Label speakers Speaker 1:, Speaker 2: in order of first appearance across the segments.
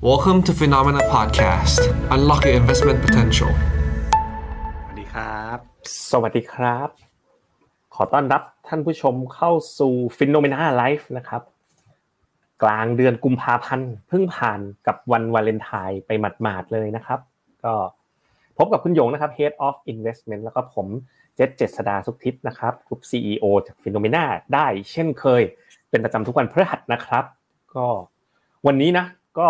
Speaker 1: Welcome to Phenomena Podcast. Unlock your investment potential.
Speaker 2: สวัสดีครับ
Speaker 3: สวัสดีครับ ขอต้อนรับท่านผู้ชมเข้าสู่ Phenomena Live นะครับ กลางเดือนกุมภาพันธ์เพิ่งผ่านกับวันวาเลนไทน์ไปหมาดๆเลยนะครับ ก็พบกับคุณหยงนะครับ Head of Investment แล้วก็ผมเจษเจษดาสุขทิพย์นะครับกลุ่ม CEO จาก Phenomena ได้เช่นเคย เป็นประจำทุกวันพฤหัสนะครับ ก็วันนี้นะก็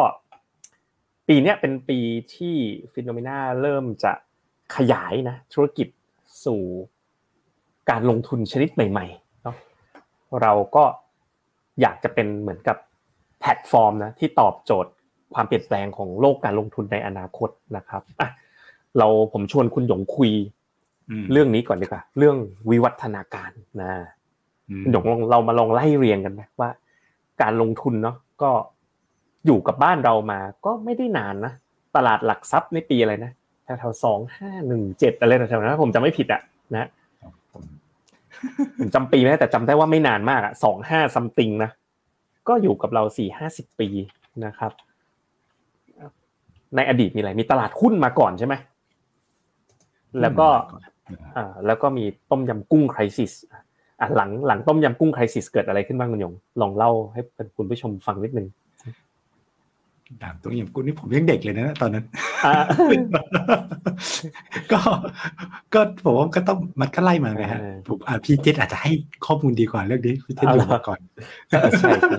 Speaker 3: ปีนี้เป็นปีที่ Phenomena เริ่มจะขยายนะธุรกิจสู่การลงทุนชนิดใหม่ๆเนาะเราก็อยากจะเป็นเหมือนกับแพลตฟอร์มนะที่ตอบโจทย์ความเปลี่ยนแปลงของโลกการลงทุนในอนาคตนะครับอะเราผมชวนคุณหยงคุย
Speaker 2: อืม
Speaker 3: เรื่องนี้ก่อนดีกว่า เรื่องวิวัฒนาการนะ
Speaker 2: อืม
Speaker 3: คุณหยงลองเรามาลองไล่เรียงกันไหมว่า การลงทุนเนาะก็ อยู่กับบ้านเรามาก็ไม่ได้นานนะตลาดหลักทรัพย์ในปีอะไรนะแถวๆสองห้าหนึ่งเจ็ดอะไรแถวๆนั้นผมจำไม่ผิดอะนะ
Speaker 2: ผม
Speaker 3: ผมจำปีไม่ได้แต่จำได้ว่าไม่นานมากอะสองห้าซัมติงนะก็อยู่กับเราสี่ห้าสิบปีนะครับ ในอดีตมีอะไรมีตลาดหุ้นมาก่อนใช่ไหมแล้วก็อ่าแล้วก็มีต้มยำกุ้งคริสิสอะหลังหลังต้มยำกุ้งคริสิสเกิดอะไรขึ้นบ้างคุณหยงลองเล่าให้คุณผู้ชมฟังนิดนึง
Speaker 2: ดาบตัวอย่างกูนี่ผมยังเด็กเลยนะตอนนั้น
Speaker 3: อ่า
Speaker 2: ก็ก็ผมว่าก็ต้องมันก็ไล่มาไงฮะ
Speaker 3: เออ
Speaker 2: ผมอ่าพี่เจษอาจจะให้ข้อมูลดีกว่าเรื่องนี้พี่เจษ
Speaker 3: เอา
Speaker 2: อ
Speaker 3: เหรอ
Speaker 2: ยู่มาก่อน
Speaker 3: เออใช่ใช่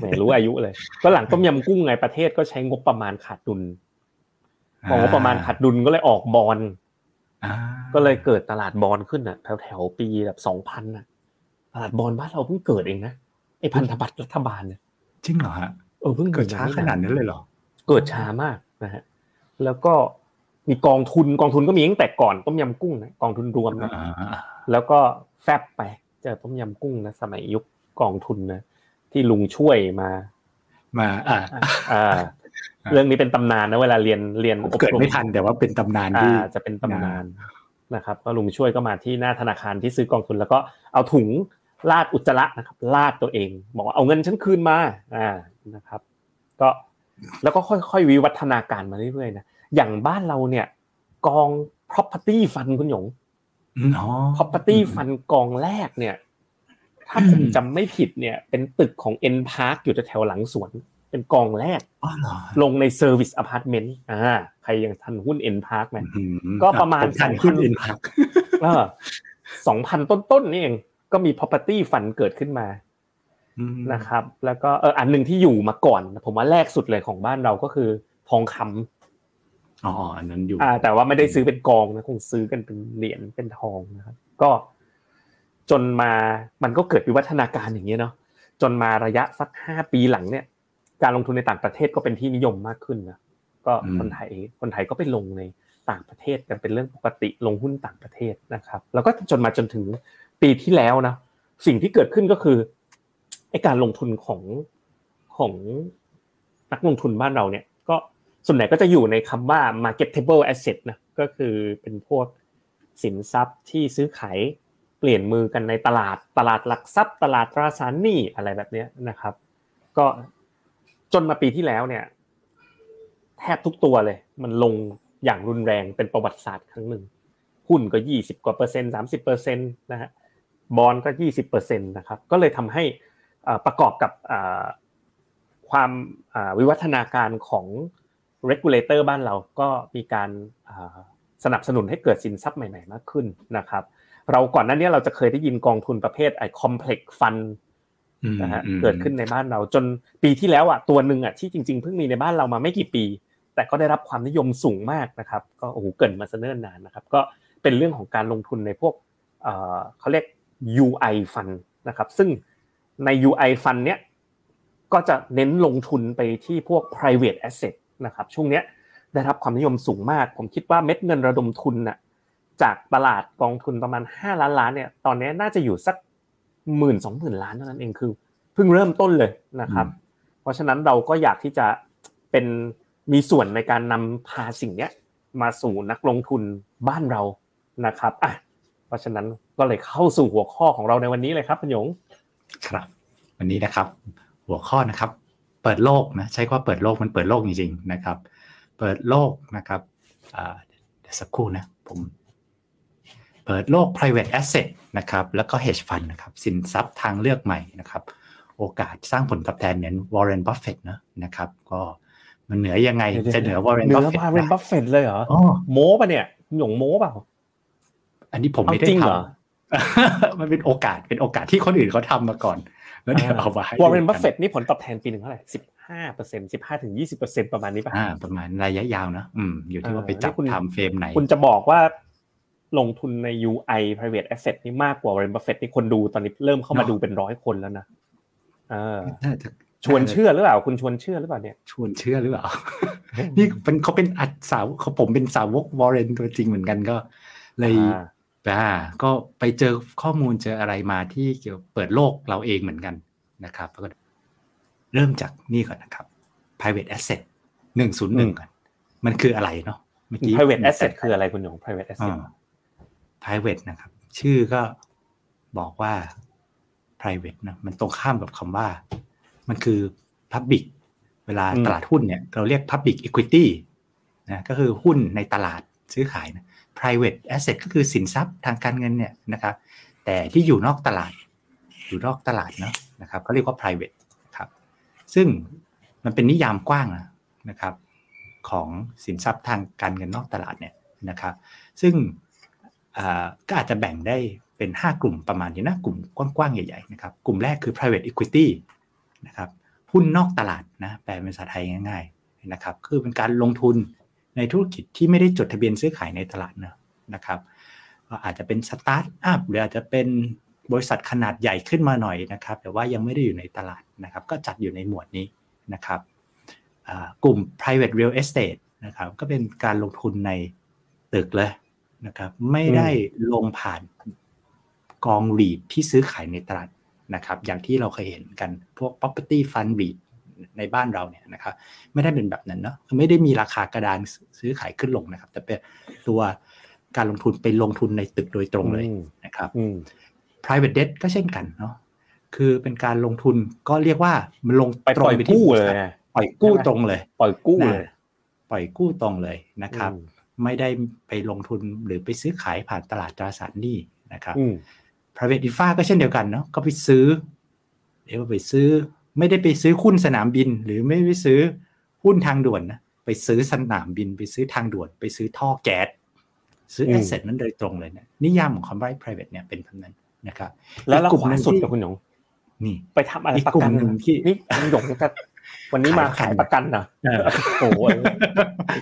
Speaker 3: แหมรู้อายุเลยก็หลังต้มยำกุ้งไงประเทศก็ใช้งบประมาณขาดดุลพองบประมาณขาดดุลก็เลยออกบอล
Speaker 2: อ่า
Speaker 3: ก็เลยเกิดตลาดบอลขึ้นอะแถวแถวๆปีแบบสองพันอะ ตลาดบอลบ้านเราเพิ่งเกิดเองนะไอ้พันธบัตรรัฐบาลเนี่ย
Speaker 2: จริงเหรอฮะ
Speaker 3: เออเพิ่ง
Speaker 2: เกิดช้าขนาดนั้นเลยเหรอ
Speaker 3: เกิดช้ามากนะฮะแล้วก็มีกองทุนกองทุนก็มีตั้งแต่ก่อนต้มยำกุ้งนะกองทุนรวมนะ
Speaker 2: อ่า
Speaker 3: แล้วก็แฟบไปเจอต้มยำกุ้งนะสมัยยุคกองทุนนะที่ลุงช่วยมา
Speaker 2: มาอ่า
Speaker 3: อ่าเรื่องนี้เป็นตำนานนะเวลาเรียนเรียน
Speaker 2: ผม
Speaker 3: อบร
Speaker 2: เกิดไม่ทันแต่ว่าเป็นตำนาน
Speaker 3: อ่า
Speaker 2: ที่
Speaker 3: จะเป็นตำนานนะครับก็ลุงช่วยก็มาที่หน้าธนาคารที่ซื้อกองทุน แล้วก็เอาถุงลาดอุจจาระนะครับลาดตัวเอง บอกว่าเอาเงินฉันคืนมาอ่า นะครับ ก็แล้วก็ค่อยๆวิวัฒนาการมาเรื่อยๆนะอย่างบ้านเราเนี่ย กอง property fund คุณหยง
Speaker 2: อืมอ๋อ
Speaker 3: property fund กองแรกเนี่ย ถ้าผมจำไม่ผิดเนี่ย เป็นตึกของ N Park อยู่แถวๆหลังสวน เป็นกองแรก
Speaker 2: อ๋อเหรอ
Speaker 3: ลงใน Service Apartment อ่าใครยังทันหุ้น N Park ไหม
Speaker 2: อืม
Speaker 3: ก็ประมาณ
Speaker 2: ผทันขึ้น
Speaker 3: 2,000
Speaker 2: อินพัก
Speaker 3: เออสองพันต้นๆนี่เองก็มี property fund เกิดขึ้นมา นะครับ แล้วก็เอออันหนึ่งที่อยู่มาก่อน ผมว่าแรกสุดเลยของบ้านเราก็คือทองคำ
Speaker 2: อ๋ออันนั้นอยู่
Speaker 3: อ่า แต่ว่าไม่ได้ซื้อเป็นกองนะคงซื้อกันเป็นเหรียญเป็นทองนะครับ ก็จนมามันก็เกิดวิวัฒนาการอย่างเงี้ยเนาะจนมาระยะสักห้าปีหลังเนี่ย การลงทุนในต่างประเทศก็เป็นที่นิยมมากขึ้นนะก็คนไทยคนไทยก็ไปลงในต่างประเทศกันเป็นเรื่องปกติลงหุ้นต่างประเทศนะครับ แล้วก็จนมาจนถึงปีที่แล้วนะสิ่งที่เกิดขึ้นก็คือไอ การลงทุนของของนักลงทุนบ้านเราเนี่ย ก็ส่วนใหญ่ก็จะอยู่ในคำว่า marketable asset นะก็คือเป็นพวกสินทรัพย์ที่ซื้อขายเปลี่ยนมือกันในตลาดตลาดหลักทรัพย์ ตลาดตราสารหนี้อะไรแบบเนี้ยนะครับ ก็จนมาปีที่แล้วเนี่ย แทบทุกตัวเลย มันลงอย่างรุนแรงเป็นประวัติศาสตร์ครั้งหนึ่งหุ้นก็ยี่สิบกว่าเปอร์เซ็นต์สามสิบเปอร์เซ็นต์นะฮะบอลก็ยี่สิบเปอร์เซ็นต์นะครับก็เลยทำให้ ประกอบกับอ่าความอ่าวิวัฒนาการของ regulator บ้านเราก็มีการอ่าสนับสนุนให้เกิดสินทรัพย์ใหม่ ๆ มากขึ้นนะครับ เราก่อนหน้านี้เราจะเคยได้ยินกองทุนประเภทไอ้ complex fund
Speaker 2: อืม
Speaker 3: นะฮะ
Speaker 2: อืม
Speaker 3: เกิดขึ้นในบ้านเราจนปีที่แล้วอะตัวหนึ่งอะที่จริงๆเพิ่งมีในบ้านเรามาไม่กี่ปี แต่ก็ได้รับความนิยมสูงมากนะครับ ก็โอ้โหเกิดมาเสเนิ่นนานนะครับ ก็เป็นเรื่องของการลงทุนในพวกเอ่อเขาเรียก UI fund นะครับ ซึ่ง ใน UI fund เนี้ยก็จะเน้นลงทุนไปที่พวก private asset นะครับช่วงเนี้ยได้รับความนิยมสูงมาก ผมคิดว่าเม็ดเงินระดมทุนน่ะจากตลาดกองทุนประมาณ 5 ล้านล้านเนี่ยตอนนี้น่าจะอยู่สักหมื่นสองหมื่นล้านเท่านั้นเองคือเพิ่งเริ่มต้นเลยนะครับ เพราะฉะนั้นเราก็อยากที่จะเป็นมีส่วนในการนำพาสิ่งนี้มาสู่นักลงทุนบ้านเรานะครับอะเพราะฉะนั้นก็เลยเข้าสู่หัวข้อของเราในวันนี้เลยครับคุณหยง
Speaker 2: ครับ วันนี้นะครับ หัวข้อนะครับ เปิดโลกนะใช้คำว่าเปิดโลกมันเปิดโลกจริงๆนะครับ เปิดโลกนะครับเดี๋ยวสักครู่นะผมเปิดโลก private asset นะครับแล้วก็ hedge fund นะครับสินทรัพย์ทางเลือกใหม่นะครับ โอกาสสร้างผลตอบแทนเนี่ย Warren Buffett นะนะครับ ก็มันเหนือยังไงจะเหนือ Warren
Speaker 3: เหนือ
Speaker 2: Buffett
Speaker 3: Warren Buffett เลยเหรอ
Speaker 2: อ๋อ
Speaker 3: โม้ปะเนี่ยหยงโม้เปล่า
Speaker 2: อันนี้ผมไม่ได้
Speaker 3: เอาจริง
Speaker 2: ท
Speaker 3: เหรอำ
Speaker 2: มันเป็นโอกาสเป็นโอกาสที่คนอื่นเขาทำมาก่อน แล้วเดี๋ยวเอามาให้
Speaker 3: วอร์เรน
Speaker 2: ดู
Speaker 3: บั
Speaker 2: กั
Speaker 3: ฟเฟตนี่ผลตอบแทนปีหนึ่งเท่าไหร่สิบห้าเปอร์เซ็นสิบห้าถึงยี่สิบเปอร์เซ็นประมาณนี้ป่ะ
Speaker 2: อ่าประมาณระยะยาวนะอืมอยู่ที่ว่าไปจับ
Speaker 3: เออนี่คุณ
Speaker 2: ทำเฟรมไหน
Speaker 3: คุณจะบอกว่าลงทุนใน UI private asset นี่มากกว่าวอร์เรนบัฟเฟตนี่คนดูตอนนี้เริ่มเข้ามาดูเป็นร้อยคนแล้วนะเออ
Speaker 2: น่าจะ
Speaker 3: ชวนเชื่อหรือเปล่า คุณชวนเชื่อหรือเปล่าเนี่ย
Speaker 2: ชวนเชื่อหรือเปล่า นี่เป็นเขาเป็นอัดสาวเขาผมเป็นสาวกวอร์เรนตัวจริงเหมือนกันก็ เลย
Speaker 3: อ่า
Speaker 2: อ่าก็ไปเจอข้อมูลเจออะไรมาที่เกี่ยวเปิดโลกเราเองเหมือนกันนะครับแล้วก็เริ่มจากนี่ก่อนนะครับ private asset หนึ่งศูนย์หนึ่งก่อนมันคืออะไรเนาะเมื่อกี้
Speaker 3: private asset คืออะไรคุณหยง private
Speaker 2: อ่
Speaker 3: asset า
Speaker 2: private นะครับ ชื่อก็บอกว่า private นะมันตรงข้ามกับคำว่า มันคือ public เวลา
Speaker 3: อืม
Speaker 2: ตลาดหุ้นเนี่ย เราเรียก public equity นะก็คือหุ้นในตลาดซื้อขายนะ private asset ก็คือสินทรัพย์ทางการเงินเนี่ยนะครับแต่ที่อยู่นอกตลาด อยู่นอกตลาดเนาะนะครับเขาเรียกว่า private ครับซึ่งมันเป็นนิยามกว้างนะครับของสินทรัพย์ทางการเงินนอกตลาดเนี่ยนะครับ ซึ่งก็อาจจะแบ่งได้เป็น 5 กลุ่มประมาณนี้นะกลุ่มกว้างๆ ใหญ่ๆนะครับกลุ่มแรกคือ private equity นะครับหุ้นนอกตลาดนะแปลเป็นภาษาไทยง่ายๆนะครับคือเป็นการลงทุน ในธุรกิจที่ไม่ได้จดทะเบียนซื้อขายในตลาดเนะนะครับก็อาจจะเป็นสตาร์ทอัพหรืออาจจะเป็นบริษัทขนาดใหญ่ขึ้นมาหน่อยนะครับ แต่ว่ายังไม่ได้อยู่ในตลาดนะครับ ก็จัดอยู่ในหมวดนี้นะครับกลุ่ม private real estate นะครับก็เป็นการลงทุนในตึกเลยนะครับ ไม่ได้ลงผ่านกองรีดที่ซื้อขายในตลาดนะครับ อย่างที่เราเคยเห็นกันพวก property fund REIT ในบ้านเราเนี่ยนะครับไม่ได้เป็นแบบนั้นเนาะไม่ได้มีราคากระดานซื้อขายขึ้นลงนะครับ แต่เป็นตัวการลงทุนไปลงทุนในตึกโดยตรงเลย
Speaker 3: อืม
Speaker 2: นะครับ
Speaker 3: อืม
Speaker 2: private debt ก็เช่นกันเนาะคือเป็นการลงทุนก็เรียกว่ามันลง
Speaker 3: ไป
Speaker 2: ตร
Speaker 3: ป
Speaker 2: ง
Speaker 3: ล่อย
Speaker 2: ไปที่
Speaker 3: กู้
Speaker 2: บ
Speaker 3: เล
Speaker 2: ริ
Speaker 3: ย
Speaker 2: ษัท
Speaker 3: นะ
Speaker 2: ปล่อยกู้ตรงเลย
Speaker 3: ปล่อยกู้เลย
Speaker 2: นะปล่อยกู้ตรงเลยนะครับ
Speaker 3: อืม
Speaker 2: ไม่ได้ไปลงทุนหรือไปซื้อขายผ่านตลาดตราสารหนี้นะครับ
Speaker 3: อืม
Speaker 2: private infra ก็เช่นเดียวกันเนาะก็ไปซื้อเรียกว่าไปซื้อ ไม่ได้ไปซื้อหุ้นสนามบิน หรือไม่ไปซื้อหุ้นทางด่วนนะไปซื้อสนามบิน ไปซื้อทางด่วน ไปซื้อท่อแก๊สซื้อ
Speaker 3: อื
Speaker 2: แอ
Speaker 3: ม
Speaker 2: สเซทนั้นโดยตรงเลยเนี่ยนิยามของคำว่า private เนี่ยเป็นแบบนั้นนะครับ
Speaker 3: แล้วแล้ว
Speaker 2: อีกกลุ่
Speaker 3: ข
Speaker 2: ม
Speaker 3: วา
Speaker 2: หนึ่ง
Speaker 3: สุด
Speaker 2: ที่
Speaker 3: กับคุณหยง
Speaker 2: นี่
Speaker 3: ไปทำอะไร
Speaker 2: อีก
Speaker 3: ประ
Speaker 2: กลุ่
Speaker 3: กั
Speaker 2: ม
Speaker 3: น
Speaker 2: หนึ่งที่
Speaker 3: นี่คุณหยงจะวันนี้มา
Speaker 2: ขาย
Speaker 3: ขาย
Speaker 2: ป
Speaker 3: ประระ
Speaker 2: กั
Speaker 3: กันนเหรอ
Speaker 2: เออ
Speaker 3: โอ้โห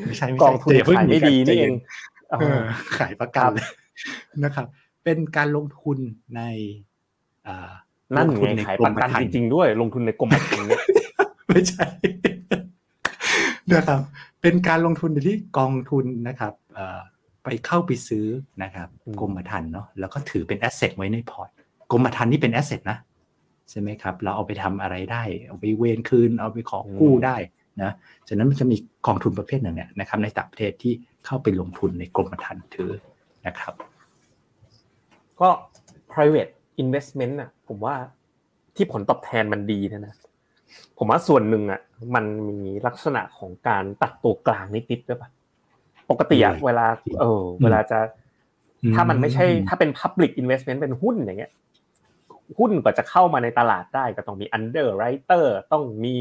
Speaker 2: ไม่ใช่ไม่
Speaker 3: ก
Speaker 2: ใช่
Speaker 3: องทุน
Speaker 2: เดี๋วเพิ่
Speaker 3: ขายไม่ดีนี่เอง
Speaker 2: เออขายประกันเลยนะครับ เป็นการลงทุนในอ่า
Speaker 3: นั่น
Speaker 2: ลงทุ
Speaker 3: ไง
Speaker 2: ใน
Speaker 3: ขาย
Speaker 2: กร
Speaker 3: ประ
Speaker 2: ม
Speaker 3: กัน
Speaker 2: ธรร
Speaker 3: จ
Speaker 2: ม์
Speaker 3: ริงๆด้วย ลงทุนในกรมธรรม์เนี่ย
Speaker 2: ไม่ใช่นะครับ เป็นการลงทุนที่กองทุนนะครับเอ่อไปเข้าไปซื้อนะครับ
Speaker 3: อืม
Speaker 2: กรมธรรม์เนาะแล้วก็ถือเป็นแอสเซทไว้ในพอร์ตกรมธรรม์นี่เป็นแอสเซทนะใช่ไหมครับ เราเอาไปทำอะไรได้ เอาไปเวนคืน เอาไปขอกู้ได้นะฉะนั้นมันจะมีกองทุนประเภทหนึ่งเนี่ยนะครับ ในต่างประเทศที่เข้าไปลงทุนในกรมธรรม์ถือนะครับ
Speaker 3: ก็ private investment อะ ผมว่าที่ผลตอบแทนมันดีนะนะผมว่าส่วนหนึ่งอะ มันมีลักษณะของการตัดตัวกลางนิดๆด้วยป่ะปกติอะ
Speaker 2: อืม
Speaker 3: เวลา เออ เวลาจะ
Speaker 2: อืม
Speaker 3: ถ้ามันไม่ใช่ ถ้าเป็น public investment เป็นหุ้นอย่างเงี้ย หุ้นกว่าจะเข้ามาในตลาดได้ก็ต้องมี underwriter ต้องมี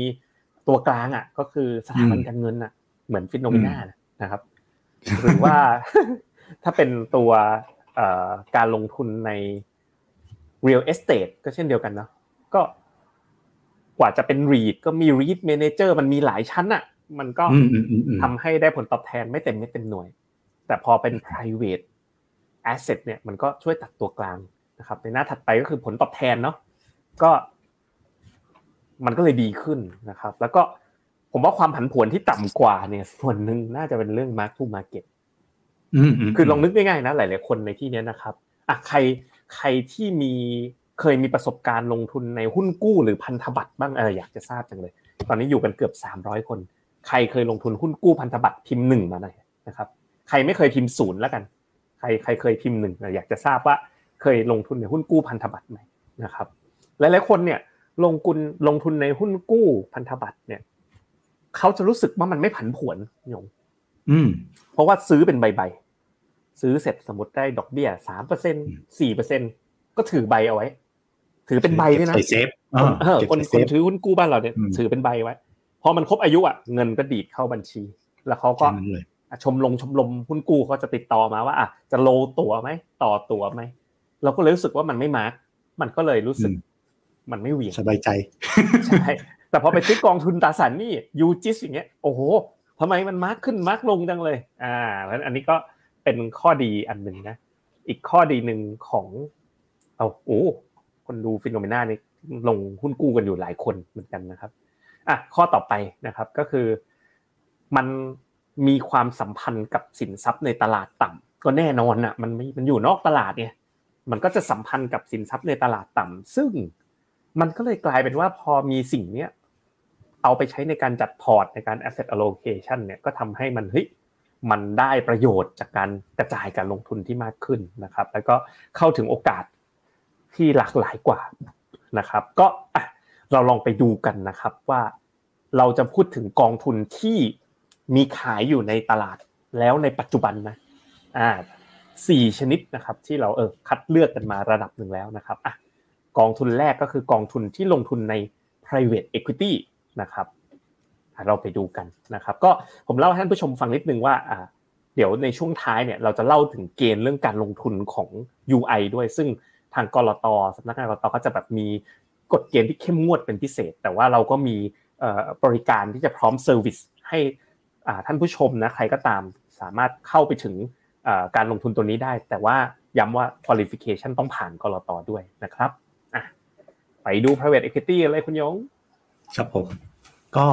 Speaker 3: ตัวกลางอะ ก็คือสถาบันการเงินอะ เหมือนฟิโนเมนานะครับ หรือว่าถ้าเป็นตัวเอ่อการลงทุนใน real estate ก็เช่นเดียวกันเนาะก็กว่าจะเป็น REIT ก็มี REIT manager มันมีหลายชั้นอะมันก็
Speaker 2: อืมอืมอืมอืม
Speaker 3: ทำให้ได้ผลตอบแทนไม่เต็มเม็ดเต็มหน่วย แต่พอเป็น private asset เนี่ยมันก็ช่วยตัดตัวกลางนะครับ ในหน้าถัดไปก็คือผลตอบแทนเนาะก็ มันก็เลยดีขึ้นนะครับ แล้วก็ผมว่าความผันผวนที่ต่ำกว่าเนี่ย ส่วนหนึ่งน่าจะเป็นเรื่อง mark to market
Speaker 2: อืมอืม
Speaker 3: คือลองนึกง่ายๆนะหลายๆคนในที่เนี้ยนะครับอะใคร ใครที่มีเคยมีประสบการณ์ลงทุนในหุ้นกู้หรือพันธบัตรบ้างเอออยากจะทราบจังเลย ตอนนี้อยู่กันเกือบ300คน ใครเคยลงทุนหุ้นกู้พันธบัตรพิมพ์หนึ่งมาหน่อยนะครับ ใครไม่เคยพิมพ์ศูนย์แล้วกัน ใครใครเคยพิมพ์หนึ่งอยากจะทราบว่าเคยลงทุนในหุ้นกู้พันธบัตรไหมนะครับ หลายๆคนเนี่ยลงทุนลงทุนในหุ้นกู้พันธบัตรเนี่ยเขาจะรู้สึกว่ามันไม่ผันผวนยง
Speaker 2: อืม
Speaker 3: เพราะว่าซื้อเป็นใบๆ ซื้อเสร็จสมมติได้ดอกเบี้ยสามเปอร์เซ็นสี่เปอร์เซ็นก็ถือใบเอาไว้ ถือเป็นใบด้วยนะ
Speaker 2: ใส่เซฟ
Speaker 3: เออคน
Speaker 2: เก็บ
Speaker 3: ค
Speaker 2: ใส่
Speaker 3: น
Speaker 2: เซฟ
Speaker 3: ถือหุ้นกู้บ้านเราเนี่ย
Speaker 2: อืม
Speaker 3: ถือเป็นใบไว้พอมันครบอายุอะเงินก็ดีดเข้าบัญชี แล้วเขาก็
Speaker 2: แค่นั้นเลย
Speaker 3: อะชมรมชมรมหุ้นกู้เขาจะติดต่อมาว่าอะจะ roll ตัวไหมต่อตัวไหมเราก็เลยรู้สึกว่ามันไม่ mark มันก็เลยรู้สึก มันไม่เหวี่ยง
Speaker 2: สบายใจ
Speaker 3: ใช่แต่พอไปซื้อกองทุนตราสารหนี้ UGIS อย่างเงี้ยโอ้โหทำไมมัน mark ขึ้น mark ลงจังเลย อ่าแล้วอันนี้ก็ เป็นข้อดีอันหนึ่งนะ อีกข้อดีหนึ่งของเอาโอ้คนดูฟิโนเมนานี่ลงหุ้นกู้กันอยู่หลายคนเหมือนกันนะครับอะข้อต่อไปนะครับก็คือ มันมีความสัมพันธ์กับสินทรัพย์ในตลาดต่ำก็แน่นอนอะมันไม่มันอยู่นอกตลาดเนี่ยมันก็จะสัมพันธ์กับสินทรัพย์ในตลาดต่ำซึ่งมันก็เลยกลายเป็นว่าพอมีสิ่งเนี้ยเอาไปใช้ในการจัดพอร์ตในการ asset allocation เนี่ยก็ทำให้มันเฮ้ย มันได้ประโยชน์จากการกระจายการลงทุนที่มากขึ้นนะครับ แล้วก็เข้าถึงโอกาสที่หลากหลายกว่านะครับ ก็เราลองไปดูกันนะครับว่าเราจะพูดถึงกองทุนที่มีขายอยู่ในตลาดแล้วในปัจจุบันนะอ่าสี่ชนิดนะครับ ที่เราเออคัดเลือกกันมาระดับหนึ่งแล้วนะครับอะกองทุนแรกก็คือกองทุนที่ลงทุนใน private equity นะครับ เราไปดูกันนะครับ ก็ผมเล่าให้ท่านผู้ชมฟังนิดนึงว่าเดี๋ยวในช่วงท้ายเนี่ยเราจะเล่าถึงเกณฑ์เรื่องการลงทุนของ UI ด้วย ซึ่งทางกรตสำนักงานกรตก็จะแบบมีกฎเกณฑ์ที่เข้มงวดเป็นพิเศษ แต่ว่าเราก็มีบริการที่จะพร้อมเซอร์วิสให้ท่านผู้ชมนะใครก็ตามสามารถเข้าไปถึงการลงทุนตัวนี้ได้ แต่ว่าย้ำว่า qualification ต้องผ่านกรตด้วยนะครับไปดู private equity อะไรคุณยง
Speaker 2: ครับผม ก็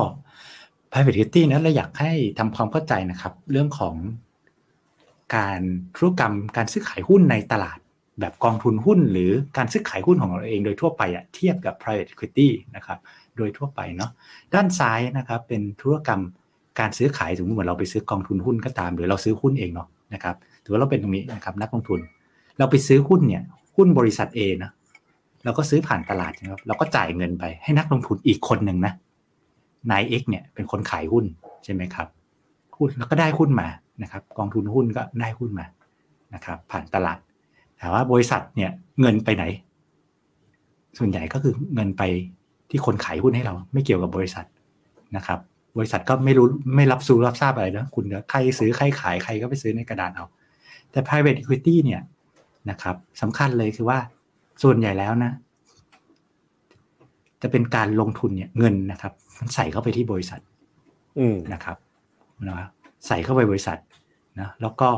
Speaker 2: private equity นั้นเราอยากให้ทำความเข้าใจนะครับ เรื่องของการธุรกรรมการซื้อขายหุ้นในตลาด แบบกองทุนหุ้น หรือการซื้อขายหุ้นของเราเองโดยทั่วไปอะเทียบกับ private equity นะครับ โดยทั่วไปเนาะด้านซ้ายนะครับเป็นธุรกรรมการซื้อขายสมมติเหมือนเราไปซื้อกองทุนหุ้นก็ตาม หรือเราซื้อหุ้นเองเนาะนะครับถือว่าเราเป็นตรงนี้นะครับนักลงทุน เราไปซื้อหุ้นเนี่ยหุ้นบริษัท A นะเราก็ซื้อผ่านตลาดนะครับเราก็จ่ายเงินไปให้นักลงทุนอีกคนหนึ่งนะ นาย X เนี่ยเป็นคนขายหุ้นใช่ไหมครับหุ้นแล้วก็ได้หุ้นมานะครับ กองทุนหุ้นก็ได้หุ้นมานะครับ ผ่านตลาดแต่ว่าบริษัทเนี่ยเงินไปไหน ส่วนใหญ่ก็คือเงินไปที่คนขายหุ้นให้เรา ไม่เกี่ยวกับบริษัทนะครับ บริษัทก็ไม่รู้ไม่รับรู้รับทราบอะไรนะคุณใครซื้อใครขายใครก็ไปซื้อในกระดานเอา แต่ private equity เนี่ยนะครับสำคัญเลยคือว่าส่วนใหญ่แล้วนะ จะเป็นการลงทุนเนี่ยเงินนะครับ มันใส่เข้าไปที่บริษัท
Speaker 3: อืม
Speaker 2: นะครับนะใส่เข้าไปบริษัทนะแล้วก็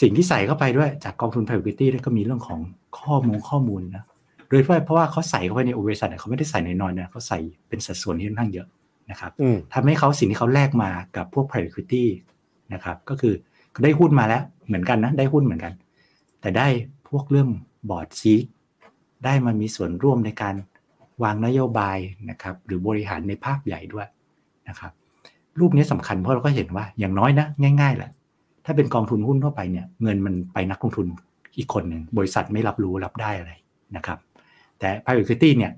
Speaker 2: สิ่งที่ใส่เข้าไปด้วยจากกองทุน private equity ก็มีเรื่องของข้อมูลข้อมูลนะโดยเฉพาะเพราะว่าเขาใส่เข้าไปในบริษัทเขาไม่ได้ใส่น้อยๆนะเขาใส่เป็นสัดส่วนที่ค่อนข้างเยอะนะครับ
Speaker 3: อืม
Speaker 2: ทำให้เขาสิ่งที่เขาแลกมากับพวก private equity นะครับก็คือได้หุ้นมาแล้วเหมือนกันนะได้หุ้นเหมือนกัน แต่ได้พวกเรื่องบอร์ดซีได้มามีส่วนร่วมในการ วางนโยบายนะครับหรือบริหารในภาพใหญ่ด้วยนะครับรูปนี้สำคัญเพราะเราก็เห็นว่าอย่างน้อยนะง่าย ๆแหละถ้าเป็นกองทุนหุ้นทั่วไปเนี่ยเงินมันไปนักลงทุนอีกคนหนึ่งบริษัทไม่รับรู้รับได้อะไรนะครับ แต่ private equity เนี่ย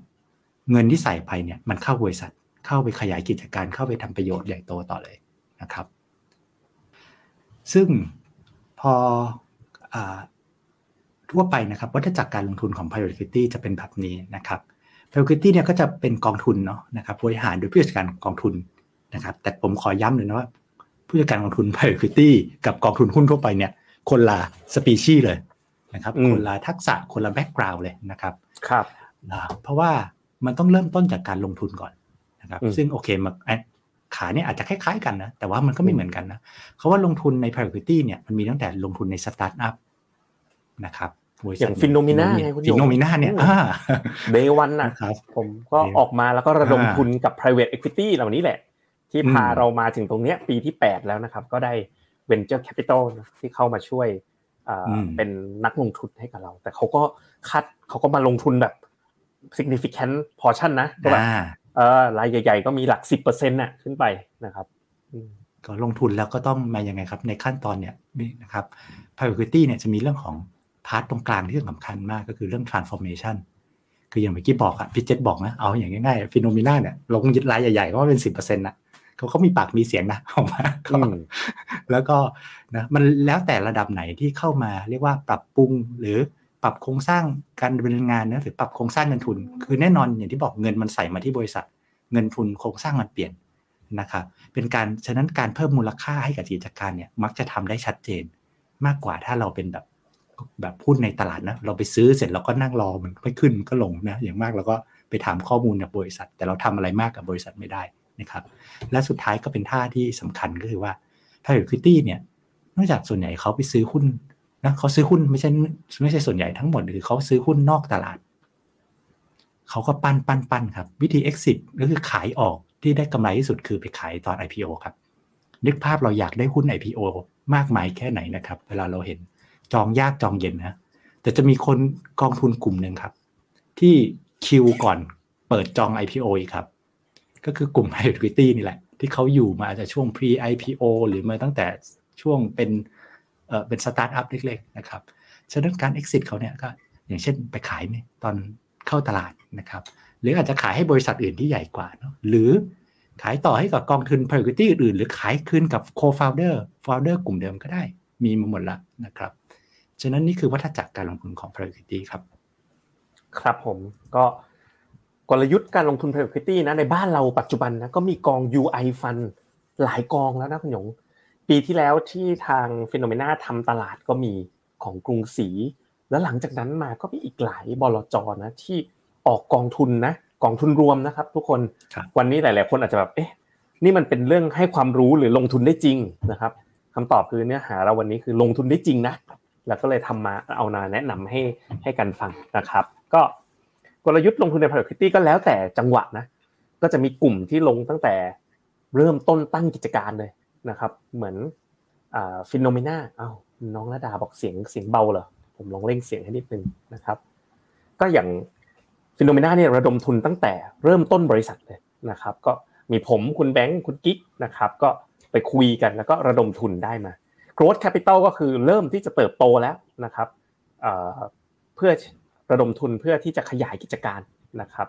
Speaker 2: เงินที่ใส่ไปเนี่ยมันเข้าบริษัทเข้าไปขยายกิจการเข้าไปทำประโยชน์ใหญ่โตต่อเลยนะครับ ซึ่งพออทั่วไปนะครับวัฏจักรการลงทุนของ private equity จะเป็นแบบนี้นะครับ private equity เนี่ยก็จะเป็นกองทุนเนาะนะครับบริหารโดยผู้จัดการกองทุนนะครับ แต่ผมขอย้ำเลยนะว่า ผู้จัดการกองทุน private equity กับกองทุนหุ้นทั่วไปเนี่ย คนละสปีชีส์เลยนะครับ
Speaker 3: อืม
Speaker 2: คนละทักษะคนละ background เลยนะครับ
Speaker 3: ครับ
Speaker 2: นะเพราะว่ามันต้องเริ่มต้นจากการลงทุนก่อนนะครับ
Speaker 3: อืม
Speaker 2: ซึ่งโอเคมันไอ้ขาเนี่ยอาจจะคล้ายๆกันนะ แต่ว่ามันก็ไม่เหมือนกันนะเขาว่าลงทุนใน private equity เนี่ยมันมีตั้งแต่ลงทุนในสตาร์ทอัพนะครับ บริษัท
Speaker 3: อย่าง Finnomena ไงคุณโย
Speaker 2: Finnomena เนี่ย
Speaker 3: อืม
Speaker 2: อ่า
Speaker 3: day one น่ะ
Speaker 2: นะครับ
Speaker 3: ผมก็ออกมาแล้วก็ระดมทุนกับ private equity เหล่านี้แหละ ที่พา
Speaker 2: อืม
Speaker 3: เรามาถึงตรงเนี้ยปีที่ 8 แล้วนะครับ ก็ได้ venture capital นะที่เข้ามาช่วยอ่าเป็นนักลงทุนให้กับเรา แต่เขาก็คัดเขาก็มาลงทุนแบบ significant portion นะก็แบบ
Speaker 2: อ่า
Speaker 3: เออรายใหญ่ ๆ ก็มีหลัก 10%น่ะขึ้นไปนะครับอืม
Speaker 2: ก็ลงทุนแล้วก็ต้องมายังไงครับ ในขั้นตอนเนี่ยนี่นะครับ private equity เนี่ยจะมีเรื่องของ part ตรงกลางที่สำคัญมากก็คือเรื่อง transformation คืออย่างเมื่อกี้บอกอะพี่เจษบอกนะ เอาอย่างง่ายๆ Finnomena เนี่ยลงยึดรายใหญ่ๆก็ว่าเป็นสิบเปอร์เซ็นต์นะเขาเขามีปากมีเสียงนะออกมาแล้วก็นะมันแล้วแต่ระดับไหนที่เข้ามาเรียกว่าปรับปรุงหรือปรับโครงสร้างการดำเนินงานนะหรือปรับโครงสร้างเงินทุน คือแน่นอนอย่างที่บอกเงินมันใส่มาที่บริษัท เงินทุนโครงสร้างมันเปลี่ยนนะครับเป็นการฉะนั้นการเพิ่มมูลค่าให้กับกิจการเนี่ยมักจะทำได้ชัดเจน มากกว่าถ้าเราเป็นแบบ แบบพูดในตลาดนะ เราไปซื้อเสร็จเราก็นั่งรอมันไม่ขึ้นก็ลงนะอย่างมากเราก็ไปถามข้อมูลกับบริษัท แต่เราทำอะไรมากกับบริษัทไม่ได้นะครับ และสุดท้ายก็เป็นท่าที่สำคัญก็คือว่าถ้าอยู่คิตตี้เนี่ยนอกจากส่วนใหญ่เขาไปซื้อหุ้นนะเขาซื้อหุ้นไม่ใช่ไม่ใช่ส่วนใหญ่ทั้งหมดคือเขาซื้อหุ้นนอกตลาดเขาก็ปั้นปั้นปั้นครับวิธี exit ก็คือขายออกที่ได้กำไรที่สุดคือไปขายตอน IPO ครับ นึกภาพเราอยากได้หุ้น IPO มากมายแค่ไหนนะครับ เวลาเราเห็น จองยากจองเย็นนะ แต่จะมีคนกองทุนกลุ่มหนึ่งครับ ที่คิวก่อนเปิดจอง IPO อีกครับ ก็คือกลุ่ม Private Equity นี่แหละ ที่เขาอยู่มาจากช่วง pre IPO หรือมาตั้งแต่ช่วงเป็นเอ่อเป็นสตาร์ทอัพเล็กๆนะครับ ฉะนั้นการ exit เขาเนี่ยก็อย่างเช่นไปขายเนี่ยตอนเข้าตลาดนะครับ หรืออาจจะขายให้บริษัทอื่นที่ใหญ่กว่าเนาะหรือขายต่อให้กับกองทุน private equity อื่นๆ หรือขายคืนกับ co-founder founder กลุ่มเดิมก็ได้ มีมาหมดแล้วนะครับ ฉะนั้นนี่คือวัฏจักรการลงทุนของ private equity ครับ
Speaker 3: ครับผมก็กลยุทธ์การลงทุน private equity นะในบ้านเราปัจจุบันนะก็มีกอง UI Fund หลายกองแล้วนะคุณหยง ปีที่แล้วที่ทางฟิโนเมนาทำตลาดก็มีของกรุงศรีแล้วหลังจากนั้นมาก็มีอีกหลายบลจนะที่ออกกองทุนนะกองทุนรวมนะครับ ทุกคนวันนี้หลาย ๆ คนอาจจะแบบเอ๊ะนี่มันเป็นเรื่องให้ความรู้หรือลงทุนได้จริงนะครับคำตอบคือเนื้อหาเราวันนี้คือลงทุนได้จริงนะ แล้วก็เลยทำมาเอานาแนะนำให้ให้กันฟังนะครับ ก็กลยุทธ์ลงทุนใน private equity ก็แล้วแต่จังหวะนะ ก็จะมีกลุ่มที่ลงตั้งแต่เริ่มต้นตั้งกิจการเลยนะครับ เหมือนฟิโนเมนาอ้าวน้องระดาบอกเสียงเสียงเบาเหรอผมลองเร่งเสียงให้นิดนึงนะครับ ก็อย่างฟิโนเมนาเนี่ยระดมทุนตั้งแต่เริ่มต้นบริษัทเลยนะครับ ก็มีผมคุณแบงค์คุณกิ๊กนะครับ ก็ไปคุยกันแล้วก็ระดมทุนได้มา growth capital ก็คือเริ่มที่จะเติบโตแล้วนะครับเพื่อระดมทุนเพื่อที่จะขยายกิจการนะครับ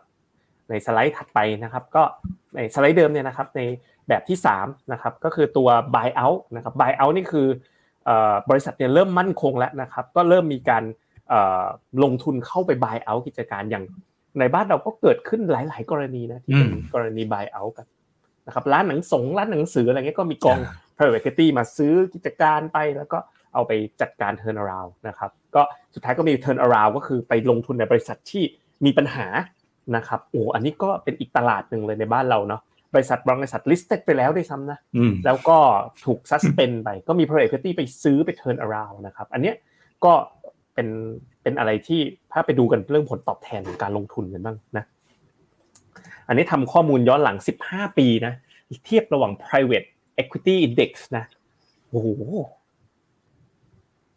Speaker 3: ในสไลด์ถัดไปนะครับก็ในสไลด์เดิมเนี่ยนะครับในแบบที่3นะครับก็คือตัว buy out นะครับ buy out นี่คือบริษัทเนี่ยเริ่มมั่นคงแล้วนะครับก็เริ่มมีการลงทุนเข้าไป buy out กิจการอย่างในบ้านเราก็เกิดขึ้นหลาย ๆ กรณีนะที่เป็นกรณี buy out กันนะครับร้านหนังสงร้านหนังสืออะไรเงี้ยก็มีกอง private equity มาซื้อกิจการไปแล้วก็เอาไปจัดการ turn around นะครับก็สุดท้ายก็มี turn around ก็คือไปลงทุนในบริษัทที่มีปัญหานะครับโอ้อันนี้ก็เป็นอีกตลาดหนึ่งเลยในบ้านเราเนาะบริษัทบริษัท listed ไปแล้วด้วยซ้ำนะแล้วก็ถูก suspend ไปก็มี private equity ไปซื้อไป turn around นะครับอันเนี้ยก็เป็นเป็นอะไรที่ถ้าไปดูกันเรื่องผลตอบแทนของการลงทุนกันบ้างนะอันนี้ทำข้อมูลย้อนหลัง 15 ปีนะเทียบระหว่าง private equity index นะโอ้โห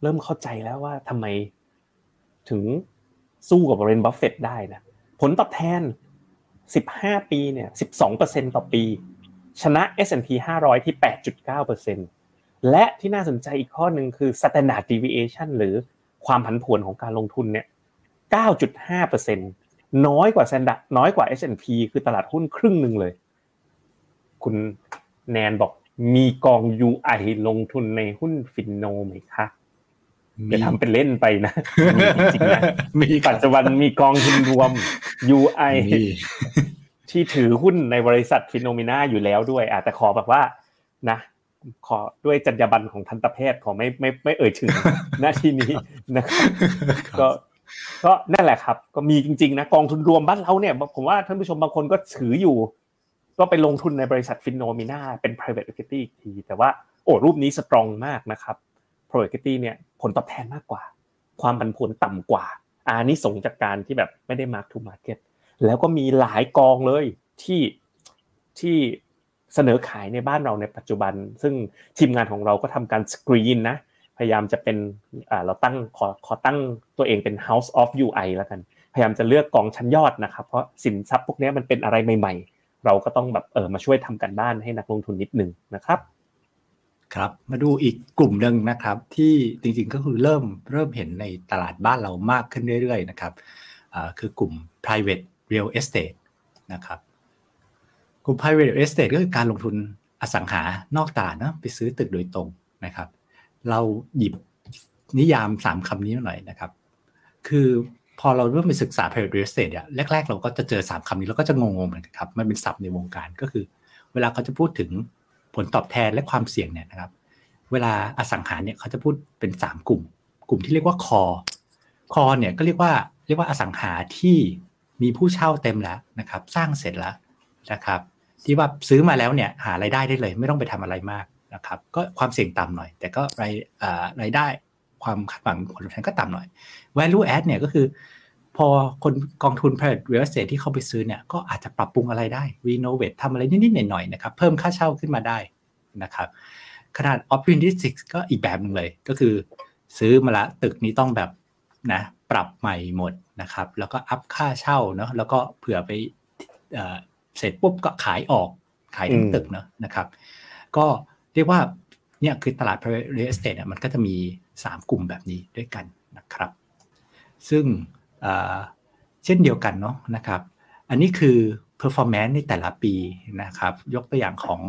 Speaker 3: เริ่มเข้าใจแล้วว่าทำไมถึงสู้กับ Warren Buffett ได้นะผลตอบแทน 15 ปีเนี่ย 12%ต่อปี ชนะ S&P 500 ที่ 8.9%และที่น่าสนใจอีกข้อหนึ่งคือ standard deviation หรือความผันผวนของการลงทุนเนี่ย 9.5%น้อยกว่า standard น้อยกว่า S&P คือตลาดหุ้นครึ่งหนึ่งเลย คุณแนนบอก มีกอง UI ลงทุนในหุ้นฟินโนไหมคะจะทำเป็นเล่นไปนะ มีจริงนะมีปัจจุบันมีกองทุนรวม UI ที่ถือหุ้นในบริษัทฟิโนเมนาอยู่แล้วด้วยอาแต่ขอแบบว่า นะ ขอด้วยจรรยาบรรณของทันตแพทย์ขอไม่ไม่ไม่เอ่ยถึงหน้าที่นี้นะครับก็ก็นั่นแหละครับ ก็มีจริง ๆ นะกองทุนรวมบ้านเราเนี่ย ผมว่าท่านผู้ชมบางคนก็ถืออยู่ ก็ไปลงทุนในบริษัทฟินโนเมนาเป็น private equity อีกที แต่ว่าโอ้รูปนี้สตรองมากนะครับ private equity เนี่ยผลตอบแทนมากกว่า ความผันผวนต่ำกว่าอานี้สงจากการที่แบบไม่ได้ mark to market แล้วก็มีหลายกองเลยที่ที่เสนอขายในบ้านเราในปัจจุบัน ซึ่งทีมงานของเราก็ทำการสกรีนนะพยายามจะเป็นเราตั้งขอขอตั้งตัวเองเป็น House of UI แล้วกัน พยายามจะเลือกกองชั้นยอดนะครับ เพราะสินทรัพย์พวกนี้มันเป็นอะไรใหม่ๆ เราก็ต้องแบบเออมาช่วยทำกันบ้านให้นักลงทุนนิดนึงนะครับ
Speaker 2: ครับ มาดูอีกกลุ่มหนึ่งนะครับ ที่จริงๆก็คือเริ่มเริ่มเห็นในตลาดบ้านเรามากขึ้นเรื่อยๆนะครับคือกลุ่ม private real estate นะครับกลุ่ม private real estate ก็คือการลงทุนอสังหานอกตลาดนะไปซื้อตึกโดยตรงนะครับ เราหยิบนิยามสามคำนี้มาหน่อยนะครับ คือ พอเราเริ่มไปศึกษา private real estate เนี่ยแรกๆ เราก็จะเจอสามคำนี้ แล้วก็จะงงๆเหมือนกันครับ มันเป็นศัพท์ในวงการก็คือ เวลาเขาจะพูดถึงผลตอบแทนและความเสี่ยงเนี่ยนะครับ เวลาอสังหารเนี่ยเขาจะพูดเป็นสามกลุ่ม กลุ่มที่เรียกว่าคอคอเนี่ยก็เรียกว่าเรียกว่าอสังหาที่มีผู้เช่าเต็มแล้วนะครับ สร้างเสร็จแล้วนะครับ ที่ว่าซื้อมาแล้วเนี่ยหารายได้ได้เลย ไม่ต้องไปทำอะไรมากนะครับ ก็ความเสี่ยงต่ำหน่อย แต่ก็รายรายได้ ความคาดหวังผลตอบแทนก็ต่ำหน่อย value add เนี่ยก็คือ พอคนกองทุน private real estate ที่เข้าไปซื้อเนี่ยก็อาจจะปรับปรุงอะไรได้ renovate ทำอะไรนิดๆหน่อยๆนะครับเพิ่มค่าเช่าขึ้นมาได้นะครับขนาด opportunistic ก็อีกแบบหนึ่งเลยก็คือ ซื้อมาละตึกนี้ต้องแบบนะปรับใหม่หมดนะครับ แล้วก็อัพค่าเช่าเนาะแล้วก็เผื่อไปเเสร็จปุ๊บก็ขายออกขายทั้งตึกเนาะนะครับ ก็เรียกว่าเนี่ยคือตลาด private real estate เนี่ยมันก็จะมี 3 กลุ่มแบบนี้ด้วยกันนะครับ ซึ่งเช่นเดียวกันเนาะนะครับ อันนี้คือ performance ในแต่ละปีนะครับ ยกตัวอย่างของ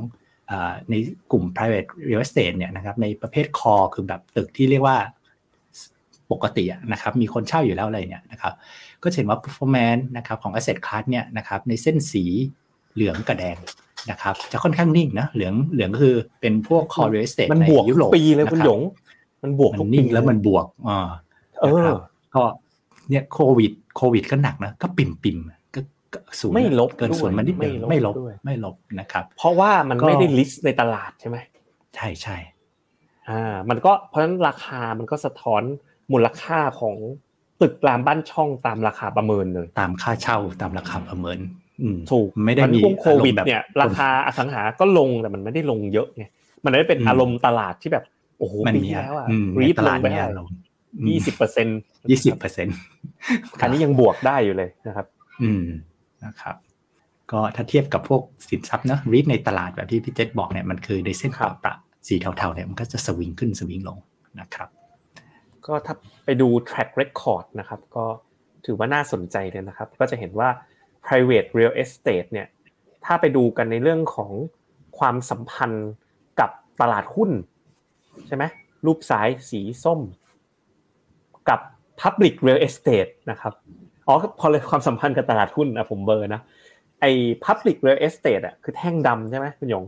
Speaker 2: ในกลุ่ม private real estate เนี่ยนะครับในประเภท core คือแบบตึกที่เรียกว่าปกตินะครับมีคนเช่าอยู่แล้วอะไรเนี่ยนะครับก็เห็นว่า performance นะครับของ asset class เนี่ยนะครับในเส้นสีเหลืองกับแดงนะครับจะค่อนข้างนิ่งนะเหลืองเหลืองก็คือเป็นพวก core real estate
Speaker 3: มันบวก
Speaker 2: ยุโรป
Speaker 3: ปีเลยคุณหยง มันบวก
Speaker 2: มันนิ่งแล้วมันบวกอ่า
Speaker 3: เออ
Speaker 2: ก็เนี่ยโควิด โควิดก็หนักนะ ก็ปิ่มปิ่มก็ศูนย์
Speaker 3: ไม่ลบ
Speaker 2: เกินศูนย์มานิดเดียว
Speaker 3: ไม่
Speaker 2: ไม่
Speaker 3: ล
Speaker 2: ล
Speaker 3: บบด้วย
Speaker 2: ไม่ลบนะครับ
Speaker 3: เพราะว่ามันไม่ได้ลิสต์ในตลาดใช่ไหม
Speaker 2: ใช่ใช่
Speaker 3: อ่า มันก็เพราะฉะนั้นราคามันก็สะท้อนมูลค่าของตึกรามบ้านช่องตามราคาประเมินเลย
Speaker 2: ตามค่าเช่าตามราคาประเมินอืม
Speaker 3: ถูก
Speaker 2: ไม่ได้มี
Speaker 3: ช่วงโควิด
Speaker 2: อารมณ์แบบ
Speaker 3: เนี่ยราคาอสังหาก็ลงแต่มันไม่ได้ลงเยอะไงมันไม่ได้เป็น
Speaker 2: อืม
Speaker 3: อารมณ์ตลาดที่แบบ โอ้โห
Speaker 2: มัน
Speaker 3: ปี
Speaker 2: มี
Speaker 3: ที่แล้วอะ
Speaker 2: อืม
Speaker 3: รี
Speaker 2: ใน
Speaker 3: บ
Speaker 2: ต
Speaker 3: ล
Speaker 2: ลางด
Speaker 3: ไป
Speaker 2: เนี่ยลง
Speaker 3: ยี่สิบเปอร์เซ็นต์
Speaker 2: ยี่สิบเปอร์เซ็นต์
Speaker 3: อันนี้ยังบวกได้อยู่เลยนะครับ
Speaker 2: อืมนะครับ ก็ถ้าเทียบกับพวกสินทรัพย์เนอะรีดในตลาดแบบที่พี่เจษบอกเนี่ยมันคือในเส้น
Speaker 3: ครั
Speaker 2: ป
Speaker 3: บ
Speaker 2: ระประสีเทาๆเนี่ยมันก็จะสวิงขึ้นสวิงลงนะครับ
Speaker 3: ก็ถ้าไปดู track record นะครับ ก็ถือว่าน่าสนใจเลยนะครับ ก็จะเห็นว่า private real estate เนี่ย ถ้าไปดูกันในเรื่องของความสัมพันธ์กับตลาดหุ้น ใช่ไหมรูปซ้ายสีส้ม กับ public real estate นะครับอ๋อพอเลยความสัมพันธ์กับตลาดหุ้นนะผมเบอร์นะไอ้ public real estate อะคือแท่งดำใช่ไหมคุณหยง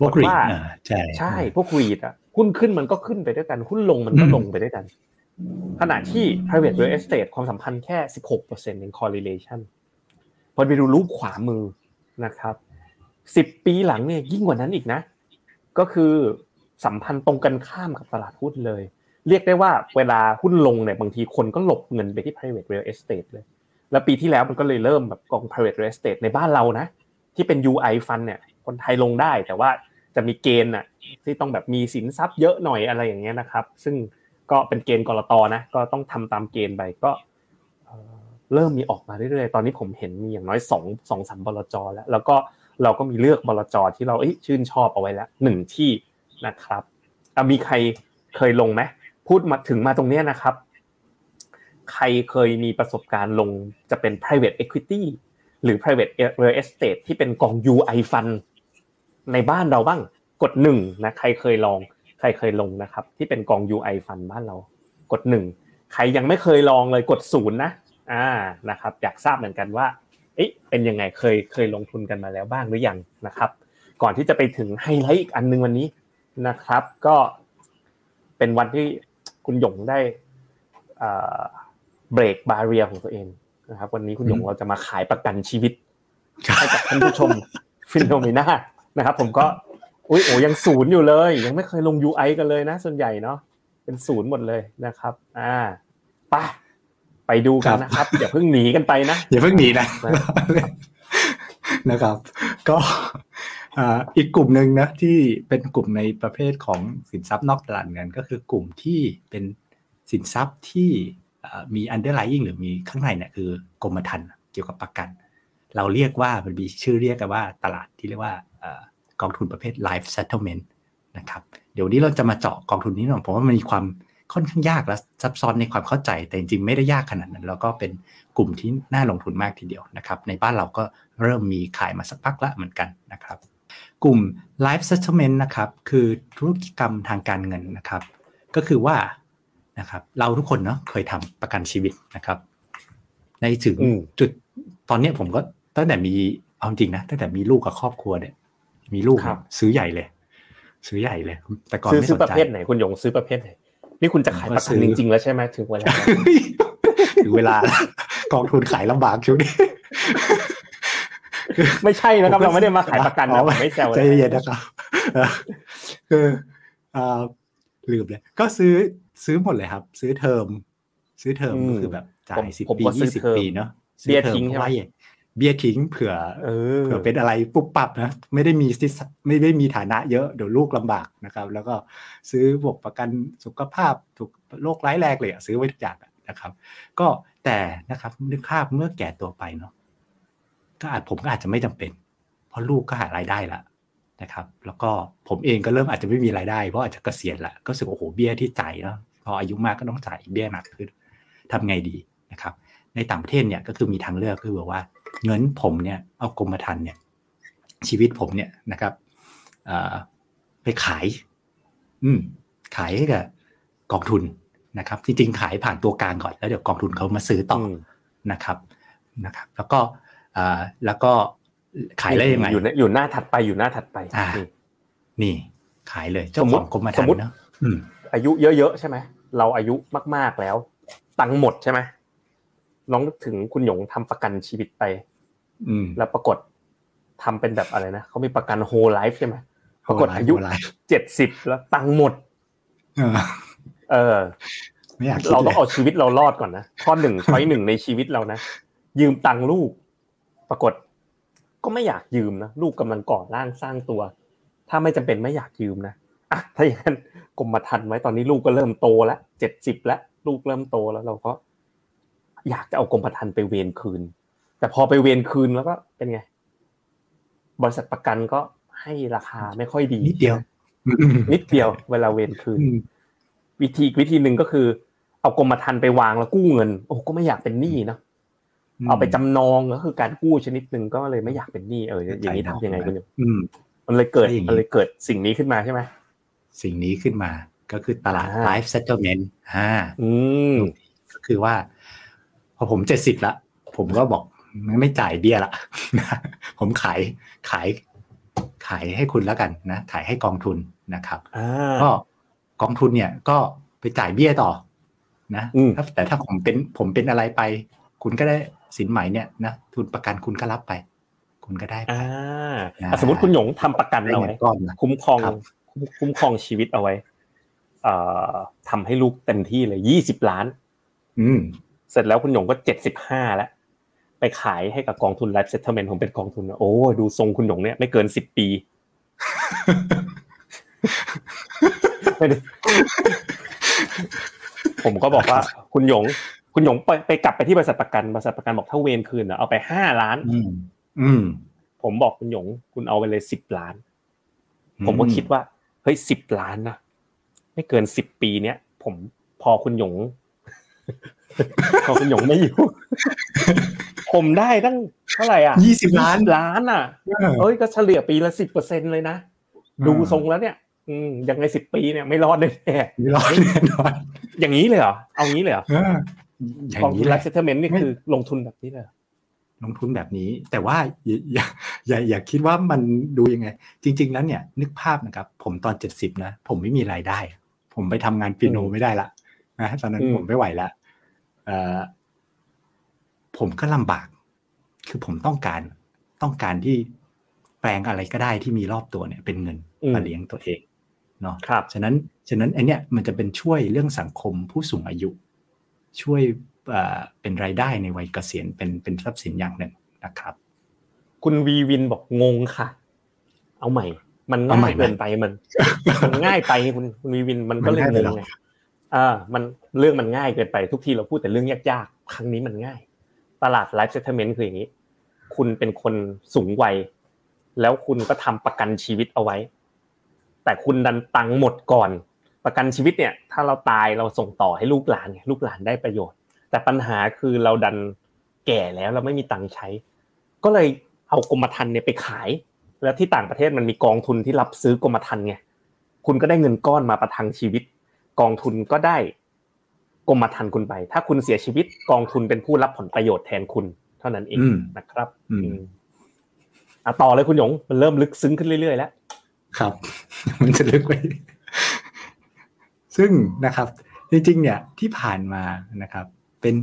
Speaker 2: พวกรีด
Speaker 3: ว่า
Speaker 2: อ่าใช่
Speaker 3: ใช่พวกรีดอะหุ้นขึ้นมันก็ขึ้นไปด้วยกัน หุ้นลงมันก็
Speaker 2: อืม
Speaker 3: ลงไปด้วยกัน ขณะที่ private real estate ความสัมพันธ์แค่ 16%เอง correlation พอไปดูรูปขวามือนะครับ 10 ปีหลังเนี่ยยิ่งกว่านั้นอีกนะ ก็คือ สัมพันธ์ตรงกันข้ามกับตลาดหุ้นเลย เรียกได้ว่าเวลาหุ้นลงเนี่ยบางทีคนก็หลบเงินไปที่ private real estate เลย แล้วปีที่แล้วมันก็เลยเริ่มแบบกอง private real estate ในบ้านเรานะ ที่เป็น UI fund เนี่ยคนไทยลงได้แต่ว่าจะมีเกณฑ์น่ะที่ต้องแบบมีสินทรัพย์เยอะหน่อยอะไรอย่างเงี้ยนะครับ ซึ่งก็เป็นเกณฑ์กรตนะก็ต้องทำตามเกณฑ์ไปก็เริ่มมีออกมาเรื่อยๆ ตอนนี้ผมเห็นมีอย่างน้อยสองสองสามบลจแล้ว แล้วก็เราก็มีเลือกบลจที่เราชื่นชอบเอาไว้แล้วหนึ่งที่ นะครับมีใครเคยลงไหมพูดมาถึงมาตรงนี้นะครับ ใครเคยมีประสบการณ์ลงจะเป็น private equity หรือ private real estate ที่เป็นกอง UI fund ในบ้านเราบ้าง กดหนึ่งนะใครเคยลอง ใครเคยลงนะครับ ที่เป็นกอง UI fund บ้านเรา กดหนึ่งใครยังไม่เคยลองเลยกดศูนย์นะอ่านะครับอยากทราบเหมือนกันว่าเอ๊ะเป็นยังไงเคยเคยลงทุนกันมาแล้วบ้างหรือยังนะครับ ก่อนที่จะไปถึงไฮไลท์อีกอันหนึงวันนี้ นะครับ ก็เป็นวันที่คุณหยงได้เบรกบาเรียของตัวเองนะครับ วันนี้คุณหยงเราจะมาขายประกันชีวิตให้กับท่านผู้ชมฟิโนเมนานะครับ ผมก็อุ้ยโอ้ยังศูนย์อยู่เลย ยังไม่เคยลง UI กันเลยนะ ส่วนใหญ่เนาะเป็นศูนย์หมดเลยนะครับ อ่าไปไปดูกันนะครับอย่าเพิ่งหนีกันไปนะ
Speaker 2: อย่าเพิ่งหนีนะนะครับ ก็ อีกกลุ่มหนึ่งนะที่เป็นกลุ่มในประเภทของสินทรัพย์นอกตลาดเงินก็คือกลุ่มที่เป็นสินทรัพย์ที่อ่ามี underlying หรือมีข้างในเนี่ยคือกรมธรรม์เกี่ยวกับประกัน เราเรียกว่ามันมีชื่อเรียกกันว่าตลาดที่เรียกว่ากองทุนประเภท life settlement นะครับเดี๋ยวนี้เราจะมาเจาะกองทุนนี้หน่อยผมว่ามันมีความค่อนข้างยากและซับซ้อนในความเข้าใจแต่จริงๆไม่ได้ยากขนาดนั้น แล้วก็เป็นกลุ่มที่น่าลงทุนมากทีเดียวนะครับ ในบ้านเราก็เริ่มมีขายมาสักพักละเหมือนกันนะครับ กลุ่ม life settlement นะครับ คือธุรกรรมทางการเงินนะครับ ก็คือว่านะครับเราทุกคนเนาะเคยทำประกันชีวิตนะครับ ในถึง
Speaker 3: อืม
Speaker 2: จุดตอนเนี้ยผมก็ตั้งแต่มีเอาจริงนะตั้งแต่มีลูกกับครอบครัวเนี่ย มีลูก
Speaker 3: ครับ
Speaker 2: ซื้อใหญ่เลย ซื้อใหญ่เลย แต่ก่อน
Speaker 3: ซื้อ
Speaker 2: ไม่
Speaker 3: ซื้
Speaker 2: ส
Speaker 3: อนประ
Speaker 2: ใจ
Speaker 3: เภทไหนคุณหยงซื้อประเภทไหนนี่คุณจะขายประกันจริงๆแล้วใช่ไหมถึงเวลาแล้ว
Speaker 2: ถึงเวลากองทุนขายลำบากช่วงนี้
Speaker 3: ไม่ใช่นะครับ เราไม่ได้มาขายประกัน
Speaker 2: อ๋
Speaker 3: นะ
Speaker 2: อ
Speaker 3: ผมไม่แซว
Speaker 2: ใจ
Speaker 3: นะ
Speaker 2: เย็นๆนะครับเออคือเอ่อลืมเลยก็ซื้อซื้อหมดเลยครับ ซื้อเทอม ซื้อเทอมก็คือแบบจ่ายสิบปียี่สิบปีเนาะซื้อทอมพราะว่าเบี้ยทิ้งเผื่อ
Speaker 3: เออ
Speaker 2: เผื่อเป็นอะไรปุ๊บปับนะไม่ได้มีสิทธิ์ไม่ได้มีฐานะเยอะเดี๋ยวลูกลำบากนะครับ แล้วก็ซื้อบวกประกันสุขภาพถูกโรคร้ายแรงเลยอะซื้อไว้ทุกอย่างอะนะครับ ก็แต่นะครับนึกภาพเมื่อแก่ตัวไปเนาะ ก็อาจผมก็อาจจะไม่จำเป็น เพราะลูกก็หารายได้ละนะครับ แล้วก็ผมเองก็เริ่มอาจจะไม่มีรายได้เพราะอาจจะเกษียณละก็รู้สึกโอ้โหเบี้ยที่จ่ายเนาะพออายุมากก็ต้องจ่ายเบี้ยหนักขึ้นทำไงดีนะครับ ในต่างประเทศเนี่ยก็คือมีทางเลือกคือแบบว่าเงินผมเนี่ยเอากรมธรรม์เนี่ยชีวิตผมเนี่ยนะครับเอ่อไปขาย อืม ขายให้กับกองทุนนะครับ จริงๆขายผ่านตัวกลางก่อนแล้วเดี๋ยวกองทุนเขามาซื้อต่ออ
Speaker 3: ม
Speaker 2: นะครับนะครับ แล้วก็เอ่อแล้วก็ขายได้ยังไง
Speaker 3: อยู่ในอยู่หน้าถัดไปอยู่หน้าถัดไป
Speaker 2: อ่า
Speaker 3: นี่
Speaker 2: นี่ขายเลยเจ้า
Speaker 3: สม
Speaker 2: ข
Speaker 3: มุ
Speaker 2: อ
Speaker 3: ติ
Speaker 2: งกรมธร
Speaker 3: ส
Speaker 2: ร
Speaker 3: มมุติ
Speaker 2: ม์เนาะอืม
Speaker 3: อายุเยอะๆใช่ไหมเราอายุมากๆแล้ว ตังค์หมดใช่ไหมลองนึกถึงคุณหยงทำประกันชีวิตไป
Speaker 2: อืม
Speaker 3: แล้วปรากฏทำเป็นแบบอะไรนะเขามีประกัน whole life ใช่ไหมปรากฏอายุ
Speaker 2: โหลาย
Speaker 3: เจ็ดสิบแล้วตังค์หมด
Speaker 2: เออ
Speaker 3: เออ
Speaker 2: ไม่อยากคิด
Speaker 3: เราต้อง
Speaker 2: ลย
Speaker 3: เอาชีวิตเรารอดก่อนนะข้อหนึ่งช้อยหนึ่งในชีวิตเรานะยืมตังค์ลูก ปรากฏ ก็ไม่อยากยืมนะลูกกำลังก่อร่างสร้างตัว ถ้าไม่จำเป็นไม่อยากยืมนะอะถ้าอย่างนั้นกรมธรรม์ไว้ตอนนี้ลูกก็เริ่มโตแล้วเจ็ดสิบแล้วลูกเริ่มโตแล้วเราก็อยากจะเอากรมธรรม์ไปเวรคืน แต่พอไปเวรคืนแล้วก็เป็นไง บริษัทประกันก็ให้ราคาไม่ค่อยดี
Speaker 2: นิดเดียว
Speaker 3: นิดเดียว เวลาเวรคืน
Speaker 2: อืม
Speaker 3: วิธีอีกวิธีหนึ่งก็คือ เอากรมธรรม์ไปวางแล้วกู้เงิน โอ้ก็ไม่อยากเป็นหนี้เนาะ เอาไปจำนองก็คือการกู้ชนิดหนึ่งก็เลยไม่อยากเป็นหนี้เอออย่างนี้ทำยังไงคุณหยง
Speaker 2: อืม
Speaker 3: มันเลยเกิด
Speaker 2: ก็อย่างนี้
Speaker 3: มันเลยเกิดสิ่งนี้ขึ้นมาใช่ไหม
Speaker 2: สิ่งนี้ขึ้นมาก็คือตลาด
Speaker 3: อ่า
Speaker 2: life settlement อ่า
Speaker 3: อืม
Speaker 2: ก็คือว่า พอผมเจ็ดสิบละผมก็บอกไม่จ่ายเบี้ยละผมขายขาย ขายให้คุณแล้วกันนะขายให้กองทุนนะครับ
Speaker 3: อ่า
Speaker 2: ก็กองทุนเนี่ยก็ไปจ่ายเบี้ยต่อ นะ
Speaker 3: อืม
Speaker 2: ถ้าแต่ถ้าผมเป็นผมเป็นอะไรไป คุณก็ได้ สินไหมเนี่ยนะทุนประกันคุณก็รับไป คุณก็ได้ไป
Speaker 3: อ่า
Speaker 2: อ่า
Speaker 3: อะสมมติคุณหยงทำประกัน
Speaker 2: ได้
Speaker 3: เอา
Speaker 2: เงิ
Speaker 3: ไว้
Speaker 2: นก้อนนะ
Speaker 3: คุ้มครอง
Speaker 2: ครับ
Speaker 3: คุ้มคุ้มครองชีวิตเอาไว้เอ่อทำให้ลูกเต็มที่เลยยี่สิบล้าน
Speaker 2: อืม
Speaker 3: เสร็จแล้วคุณหยงก็เจ็ดสิบห้าแล้วไปขายให้กับกองทุน Life Settlement ผมเป็นกองทุนนะโอ้ดูทรงคุณหยงเนี่ยไม่เกินสิบปีไม่ได้ผมก็บอกว่า คุณหยง คุณหยงไปไปกลับไปที่บริษัทประกันบริษัทประกันบอกถ้าเวรคืนนะเอาไปห้าล้าน
Speaker 2: อืมอืม
Speaker 3: ผมบอกคุณหยง คุณเอาไปเลยสิบล้าน ผมก็คิดว่าเฮ้ยสิบล้านนะไม่เกินสิบปีเนี้ยผมพอคุณหยง พอคุณหยงไม่อยู่ ผมได้ตั้งเท่าไหร่อะ
Speaker 2: ยี่สิบล้าน
Speaker 3: ล้านอะ
Speaker 2: เออ
Speaker 3: เอ้ยก็เฉลี่ยปีละสิบเปอร์เซ็นเลยนะดูทรงแล้วเนี่ย อืมยังไงสิบปีเนี่ยไม่รอดแน่
Speaker 2: ไม่รอดแน่นอน
Speaker 3: ๆอย่างนี้เลยเหรอเอางี้เลยเหรอ
Speaker 2: เอออย่าง
Speaker 3: กองทุ
Speaker 2: นี้
Speaker 3: น
Speaker 2: แห
Speaker 3: ไล
Speaker 2: ละ
Speaker 3: ฟ์เซตเมนต์นี่
Speaker 2: ไม่
Speaker 3: คือลงทุนแบบนี้เลยเหรอ
Speaker 2: ลงทุนแบบนี้ แต่ว่าอย่าอย่าอย่าอย่าคิดว่ามันดูยังไง จริง ๆ แล้วเนี่ย นึกภาพนะครับ ผมตอนเจ็ดสิบนะผมไม่มีรายได้ ผมไปทำงานเปียโนไม่ได้ละนะตอนนั้นผมไม่ไหวละเอ่อผมก็ลำบาก คือผมต้องการต้องการที่แปลงอะไรก็ได้ที่มีรอบตัวเนี่ย เป็นเงินมาเลี้ยงตัวเองเนาะ
Speaker 3: ครับ
Speaker 2: ฉะนั้นฉะนั้นไอเนี้ยมันจะเป็นช่วยเรื่องสังคมผู้สูงอายุ ช่วยเอ่อเป็นรายได้ในวัยเกษียณเป็นเป็นทรัพย์สินอย่างหนึ่งนะครับ
Speaker 3: คุณวีวินบอกงงค่ะ เอาใหม่ มัน
Speaker 2: เอาใหม่
Speaker 3: ง่าย
Speaker 2: ไหม
Speaker 3: เกินไปมันมันง่ายไปคุณคุณวีวินมันก็เลย
Speaker 2: มันง่าย
Speaker 3: ง
Speaker 2: ไป
Speaker 3: ง
Speaker 2: เหรอ
Speaker 3: ไงอ่ามันเรื่องมันง่ายเกินไป ทุกทีเราพูดแต่เรื่องยากๆ ครั้งนี้มันง่าย ตลาดไลฟ์เซ t เมนต์คืออย่างนี้ คุณเป็นคนสูงวัย แล้วคุณก็ทำประกันชีวิตเอาไว้ แต่คุณดันตังค์หมดก่อน ประกันชีวิตเนี่ย ถ้าเราตายเราส่งต่อให้ลูกหลานไงลูกหลานได้ประโยชน์ แต่ปัญหาคือเราดันแก่แล้วเราไม่มีตังค์ใช้ ก็เลยเอากรมธรรม์เนี่ยไปขาย แล้วที่ต่างประเทศมันมีกองทุนที่รับซื้อกรมธรรม์ไงคุณก็ได้เงินก้อนมาประทังชีวิต กองทุนก็ได้กรมธรรม์คุณไป ถ้าคุณเสียชีวิตกองทุนเป็นผู้รับผลประโยชน์แทนคุณ เท่านั้นเอง
Speaker 2: อืม
Speaker 3: นะครับ
Speaker 2: อืม
Speaker 3: อืมอะต่อเลยคุณหยงมันเริ่มลึกซึ้งขึ้นเรื่อยๆแล้ว
Speaker 2: ครับ มันจะลึกไป ซึ่งนะครับจริงๆเนี่ยที่ผ่านมานะครับ เป็น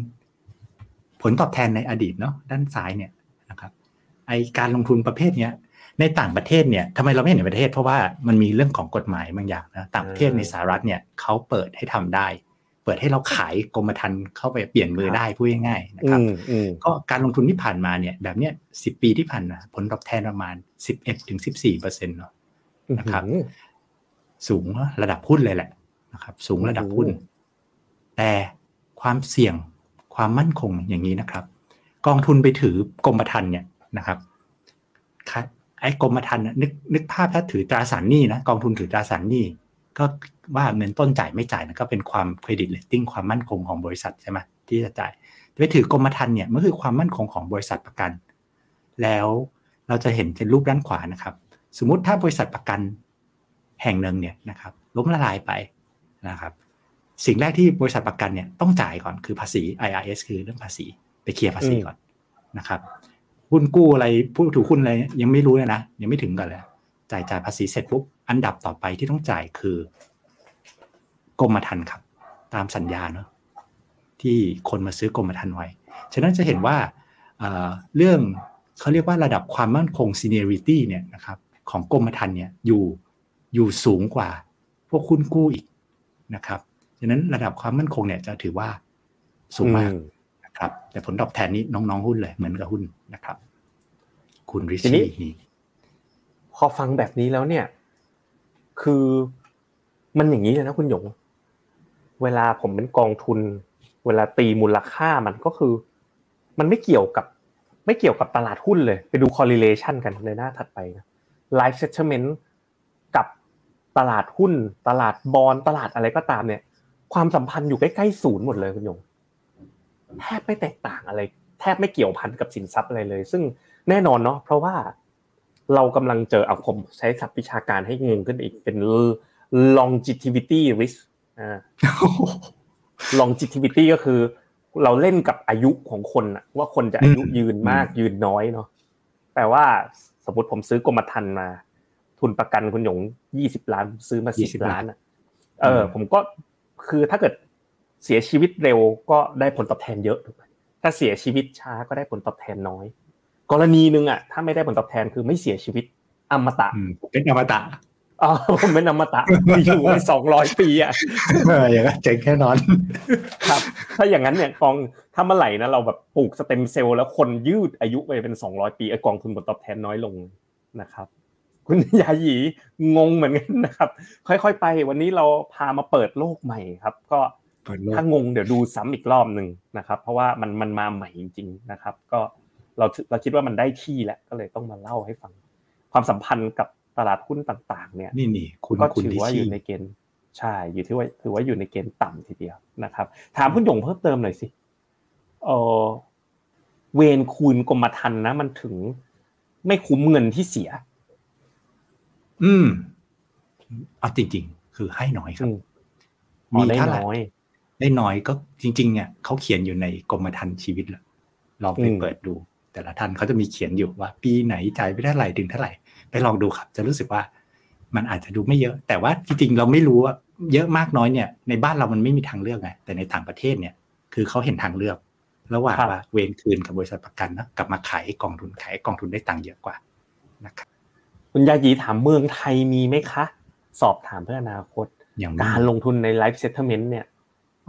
Speaker 2: ผลตอบแทนในอดีตเนาะด้านซ้ายเนี่ยนะครับไอการลงทุนประเภทเนี้ยในต่างประเทศเนี่ยทำไมเราไม่เห็นในประเทศ เพราะว่ามันมีเรื่องของกฎหมายบางอย่างนะต่างประเทศในสหรัฐเนี่ยเขาเปิดให้ทำได้ เปิดให้เราขายกรมธรรม์เข้าไปเปลี่ยนมือได้พูดง่ายๆนะครับ
Speaker 3: อืมอืม
Speaker 2: ก็การลงทุนที่ผ่านมาเนี่ยแบบเนี้ยสิปีที่ผ่านมาผลตอบแทนประมาณสิบเอ็ดถึงสิบสี่เปอร์เซ็นต์เนาะนะครับสูงระดับหุ้นเลยแหละ นะครับ สูงระดับหุ้น แต่ความเสี่ยงความมั่นคงอย่างนี้นะครับ กองทุนไปถือกรมธรรม์เนี่ยนะครับค่ะไอ้กรมธรรม์น่ะนึกนึกภาพถ้าถือตราสารหนี้นะกองทุนถือตราสารหนี้ก็ว่าเงินต้นจ่ายไม่จ่ายนะก็เป็นความ credit rating ความมั่นคงของบริษัทใช่ไหมที่จะจ่ายไปถือกรมธรรม์เนี่ยมันคือความมั่นคงของบริษัทประกัน แล้วเราจะเห็นเป็นรูปด้านขวานะครับ สมมุติถ้าบริษัทประกันแห่งหนึ่งเนี่ยนะครับล้มละลายไป นะครับ สิ่งแรกที่บริษัทประกันเนี่ยต้องจ่ายก่อนคือภาษี IRS คือเรื่องภาษี ไปเคลียร์ภาษีก่อนนะครับหุ้นกู้อะไรผู้ถือหุ้นอะไรยังไม่รู้เลยนะยังไม่ถึงก่อนเลยจ่ายจ่ายภาษีเสร็จปุ๊บอันดับต่อไปที่ต้องจ่ายคือกรมธรรม์ครับ ตามสัญญาเนอะที่คนมาซื้อกรมธรรม์ไว้ ฉะนั้นจะเห็นว่าเอ่อเรื่องเขาเรียกว่าระดับความมั่นคง seniority เนี่ยนะครับของกรมธรรม์เนี่ยอยู่อยู่สูงกว่าพวกหุ้นกู้อีก นะครับฉะนั้นระดับความมั่นคงเนี่ยจะถือว่าสูงมากนะครับ แต่ผลตอบแทนนี้น้องๆหุ้นเลยเหมือนกับหุ้นนะครับ คุณริ
Speaker 3: ทีนี้
Speaker 2: ชี่นี่
Speaker 3: พอฟังแบบนี้แล้วเนี่ย คือมันอย่างนี้เลยนะคุณหยง เวลาผมเป็นกองทุน เวลาตีมูลค่ามันก็คือ มันไม่เกี่ยวกับ ไม่เกี่ยวกับตลาดหุ้นเลย ไปดู correlation กันในหน้าถัดไปนะ live settlement กับ ตลาดหุ้น ตลาดบอลตลาดอะไรก็ตามเนี่ย ความสัมพันธ์อยู่ใกล้ๆศูนย์หมดเลยคุณหยงแทบไม่แตกต่างอะไร แทบไม่เกี่ยวพันกับสินทรัพย์อะไรเลย ซึ่งแน่นอนเนาะเพราะว่าเรากำลังเจอเอาผมใช้ศัพท์วิชาการให้งงขึ้นอีกเป็น longevity risk อ่า longevity ก็คือ เราเล่นกับอายุของคนอะว่าคนจะอายุยืนมากยืนน้อยเนาะแปลว่าสมมติผมซื้อกรมธรรม์มา ทุนประกันคุณหยงยี่สิบล้านซื้อมาสิบ
Speaker 2: 20
Speaker 3: ล้านอะเออ ผมก็คือถ้าเกิดเสียชีวิตเร็วก็ได้ผลตอบแทนเยอะถูกไหมถ้าเสียชีวิตช้าก็ได้ผลตอบแทนน้อย กรณีหนึ่งอะถ้าไม่ได้ผลตอบแทนคือไม่เสียชีวิตอมตะ
Speaker 2: อืมเป็นอมตะ
Speaker 3: อ๋อผมเป็นอมตะอยู่ไปสองร้อยปีอะ
Speaker 2: เอออย่างนั้นเจ๋งแค่นอน
Speaker 3: ครับ ถ้าอย่างนั้นเนี่ยกองถ้าเมื่อไหร่นะเราแบบปลูกสเต็มเซลล์แล้วคนยืดอายุไปเป็นสองร้อยปีไอ้กองทุนผลตอบแทนน้อยลงนะครับ คุณยาหยีงงเหมือนกันนะครับ ค่อยๆไป วันนี้เราพามาเปิดโลกใหม่ครับ ก็
Speaker 2: เปิดโลก
Speaker 3: ถ้างงเดี๋ยวดูซ้ำอีกรอบหนึ่งนะครับ เพราะว่ามันมันมาใหม่จริง ๆนะครับ ก็เราเราคิดว่ามันได้ที่แล้วก็เลยต้องมาเล่าให้ฟัง ความสัมพันธ์กับตลาดหุ้นต่าง ๆ เนี่ย
Speaker 2: นี่นี่คุณ
Speaker 3: ก็
Speaker 2: คุณ
Speaker 3: ถือ
Speaker 2: ริ
Speaker 3: ว่าอ
Speaker 2: ชี่
Speaker 3: ยู่ในเกณฑ์ใช่อยู่ที่ว่าถือว่าอยู่ในเกณฑ์ต่ำทีเดียวนะครับ ถามคุณหยงเพิ่มเติมหน่อยสิเออเวรคูณกรมธรรม์นะ มันถึงไม่คุ้มเงินที่เสีย
Speaker 2: อืมเอาจริง ๆ คือให้น้อยครับ
Speaker 3: อืมอ๋อได้
Speaker 2: เท่าไหร่
Speaker 3: น้อย
Speaker 2: ได้น้อยก็จริง ๆ เนี่ยเขาเขียนอยู่ในกรมธรรม์ชีวิตแหละลองไป
Speaker 3: อืม
Speaker 2: เปิดดู แต่ละท่านเขาจะมีเขียนอยู่ว่า ปีไหนจ่ายไปเท่าไหร่ถึงเท่าไหร่ ไปลองดูครับ จะรู้สึกว่ามันอาจจะดูไม่เยอะ แต่ว่าจริงๆเราไม่รู้ว่าเยอะมากน้อยเนี่ย ในบ้านเรามันไม่มีทางเลือกไงแต่ในต่างประเทศเนี่ย คือเขาเห็นทางเลือก ระหว่างว่าเวรคืนกับบริษัทประกันนะกลับมาขายกองทุนขายกองทุนได้ตังค์เยอะกว่านะครับ
Speaker 3: คุณยายีถามเมืองไทยมีไหมคะ สอบถามเพื่ออนาคต
Speaker 2: อย่าง
Speaker 3: การลงทุนในไลฟ์เซ t ต m e n t เนี่ย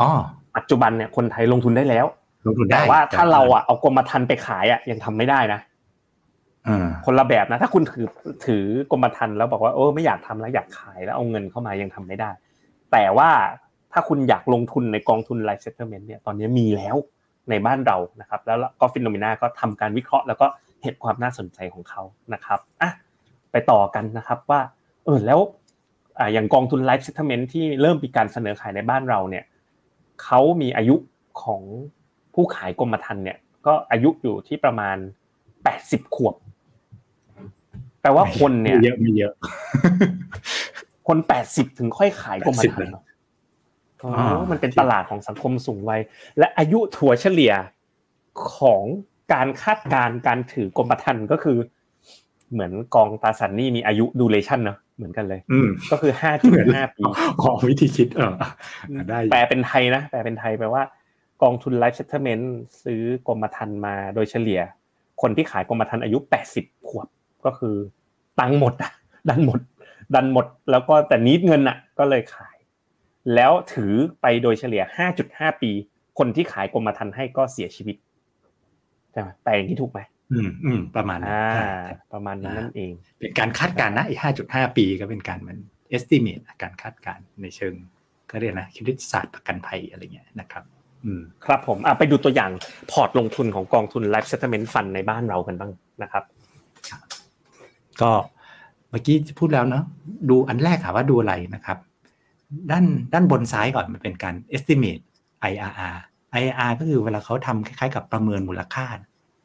Speaker 2: อ๋อ
Speaker 3: ปัจจุบันเนี่ยคนไทยลงทุนได้แล้ว
Speaker 2: ลงทุนได้
Speaker 3: แต่ว่าถ้าเราอะเอากรมธรรม์ไปขายอะยังทำไม่ได้นะ
Speaker 2: อ่า
Speaker 3: คนละแบบนะ ถ้าคุณถือถือกรมธรรม์แล้วบอกว่าเออไม่อยากทำแล้วอยากขายแล้วเอาเงินเข้ามายังทำไม่ได้ แต่ว่าถ้าคุณอยากลงทุนในกองทุน Life Settlement เนี่ยตอนนี้มีแล้วในบ้านเรานะครับ แล้วก็ฟินโนเมนาก็ทำการวิเคราะห์แล้วก็เห็นความน่าสนใจของเขานะครับอะ ไปต่อกันนะครับว่าเออแล้วอ่าอย่างกองทุน Life Settlement ที่เริ่มมีการเสนอขายในบ้านเราเนี่ยเขามีอายุของผู้ขายกรมธรรม์เนี่ย ก็อายุอยู่ที่ประมาณแปดสิบขวบแปลว่าคนเนี่ย
Speaker 2: เยอะไม่เยอะ
Speaker 3: คนแปดสิบถึงค่อยขายกรมธรร
Speaker 2: 80
Speaker 3: ม์
Speaker 2: นะ
Speaker 3: อ๋อ
Speaker 2: อ่า
Speaker 3: มันเป็นตลาดของสังคมสูงวัยและอายุถั่วเฉลี่ยของการคาดการณ์การถือกรมธรรม์ก็คือ เหมือนกองตราสารหนี้มีอายุดูเลชันเนอะเหมือนกันเลย
Speaker 2: อืม
Speaker 3: ก็คือห้าจุดห้าปี
Speaker 2: ขอวิธีคิดเออได้อยู่
Speaker 3: แปลเป็นไทยนะแปลเป็นไทยแปลว่ากองทุน Life Settlement ซื้อกรมธรรม์มาโดยเฉลี่ย คนที่ขายกรมธรรม์อายุแปดสิบขวบก็คือตังค์หมดอะดันหมด ดันหมด แล้วก็แต่นิดเงินอะก็เลยขาย แล้วถือไปโดยเฉลี่ยห้าจุดห้าปี คนที่ขายกรมธรรม์ให้ก็เสียชีวิตใช่ไหมแปลอย่างนี้ถูกไหม
Speaker 2: อืมอืมประมาณนั้น
Speaker 3: อ่า
Speaker 2: ใช่
Speaker 3: ประมาณนั้นนั่นเอง
Speaker 2: เป็นการคาดการณ์นะไอ้ห้าจุดห้าปีก็เป็นการมัน estimate การคาดการณ์ในเชิงก็เรียกนะคณิตศาสตร์ประกันภัยอะไรเงี้ยนะครับอืม
Speaker 3: ครับผมอะไปดูตัวอย่างพอร์ตลงทุนของกองทุน Life Settlement Fund ในบ้านเรากันบ้างนะครับ
Speaker 2: ก็เมื่อกี้พูดแล้วเนาะดูอันแรกค่ะว่าดูอะไรนะครับ ด้านด้านบนซ้ายก่อนมันเป็นการ estimate IRR IRR ก็คือเวลาเขาทำคล้ายๆ กับประเมินมูลค่า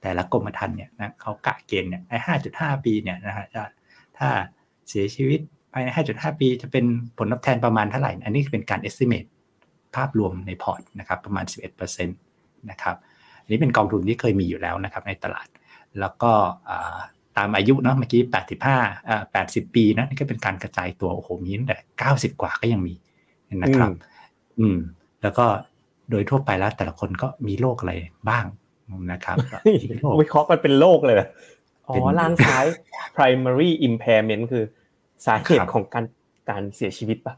Speaker 2: แต่ละกรมธรรม์เนี่ยนะเขากะเกณฑ์เนี่ยไอ้ห้าจุดห้าปีเนี่ยนะฮะจะถ้าเสียชีวิตภายในห้าจุดห้าปี จะเป็นผลตอบแทนประมาณเท่าไหร่ อันนี้เป็นการ estimate ภาพรวมในพอร์ตนะครับประมาณ 11%นะครับอันนี้เป็นกองทุนที่เคยมีอยู่แล้วนะครับในตลาด แล้วก็อ่าตามอายุเนาะเมื่อกี้ 85อ่า80 ปีนะนี่ก็เป็นการกระจายตัว โอ้โห มีตั้งแต่ 90 กว่าก็ยังมีนะครับ อืม แล้วก็โดยทั่วไปแล้วแต่ละคนก็มีโรคอะไรบ้าง นะครับมีโรค
Speaker 3: วิเคราะห์กันเป็นโรคเลยอ๋อ
Speaker 2: เป็น
Speaker 3: ล่างซ้าย primary impairment คือสาเหตุ
Speaker 2: ครับ
Speaker 3: ของการการเสียชีวิตปะ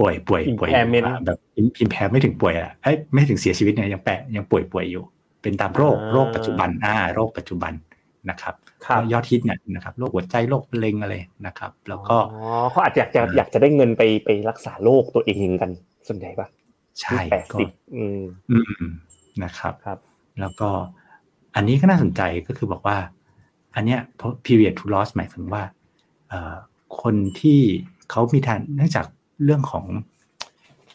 Speaker 2: ป่วยป่วยป่วย
Speaker 3: Impairment
Speaker 2: แบบอิมแพร์ไม่ถึงป่วยอะเอ้ยไม่ถึงเสียชีวิตเนี่ยยังแปะยังป่วยป่วยอยู่ เป็นตามโรค
Speaker 3: อ่า
Speaker 2: โรคปัจจุบันอ่าโรคปัจจุบันนะครับ
Speaker 3: ครับ
Speaker 2: ก็ยอดฮิตเนี่ยนะครับโรคหัวใจโรคมะเร็งอะไรนะครับ แล้วก็
Speaker 3: อ๋อเขาอาจจะอยากจะอยากจะได้เงินไปไปรักษาโรคตัวเองกันส่วนใหญ่ปะ
Speaker 2: ใช่
Speaker 3: แปด
Speaker 2: ก็
Speaker 3: สิบอืม
Speaker 2: อืมนะครับ
Speaker 3: ครับ
Speaker 2: แล้วก็อันนี้ก็น่าสนใจก็คือบอกว่า อันเนี้ย period to loss หมายถึงว่าคนที่เขามีทานเนื่องจากเรื่องของ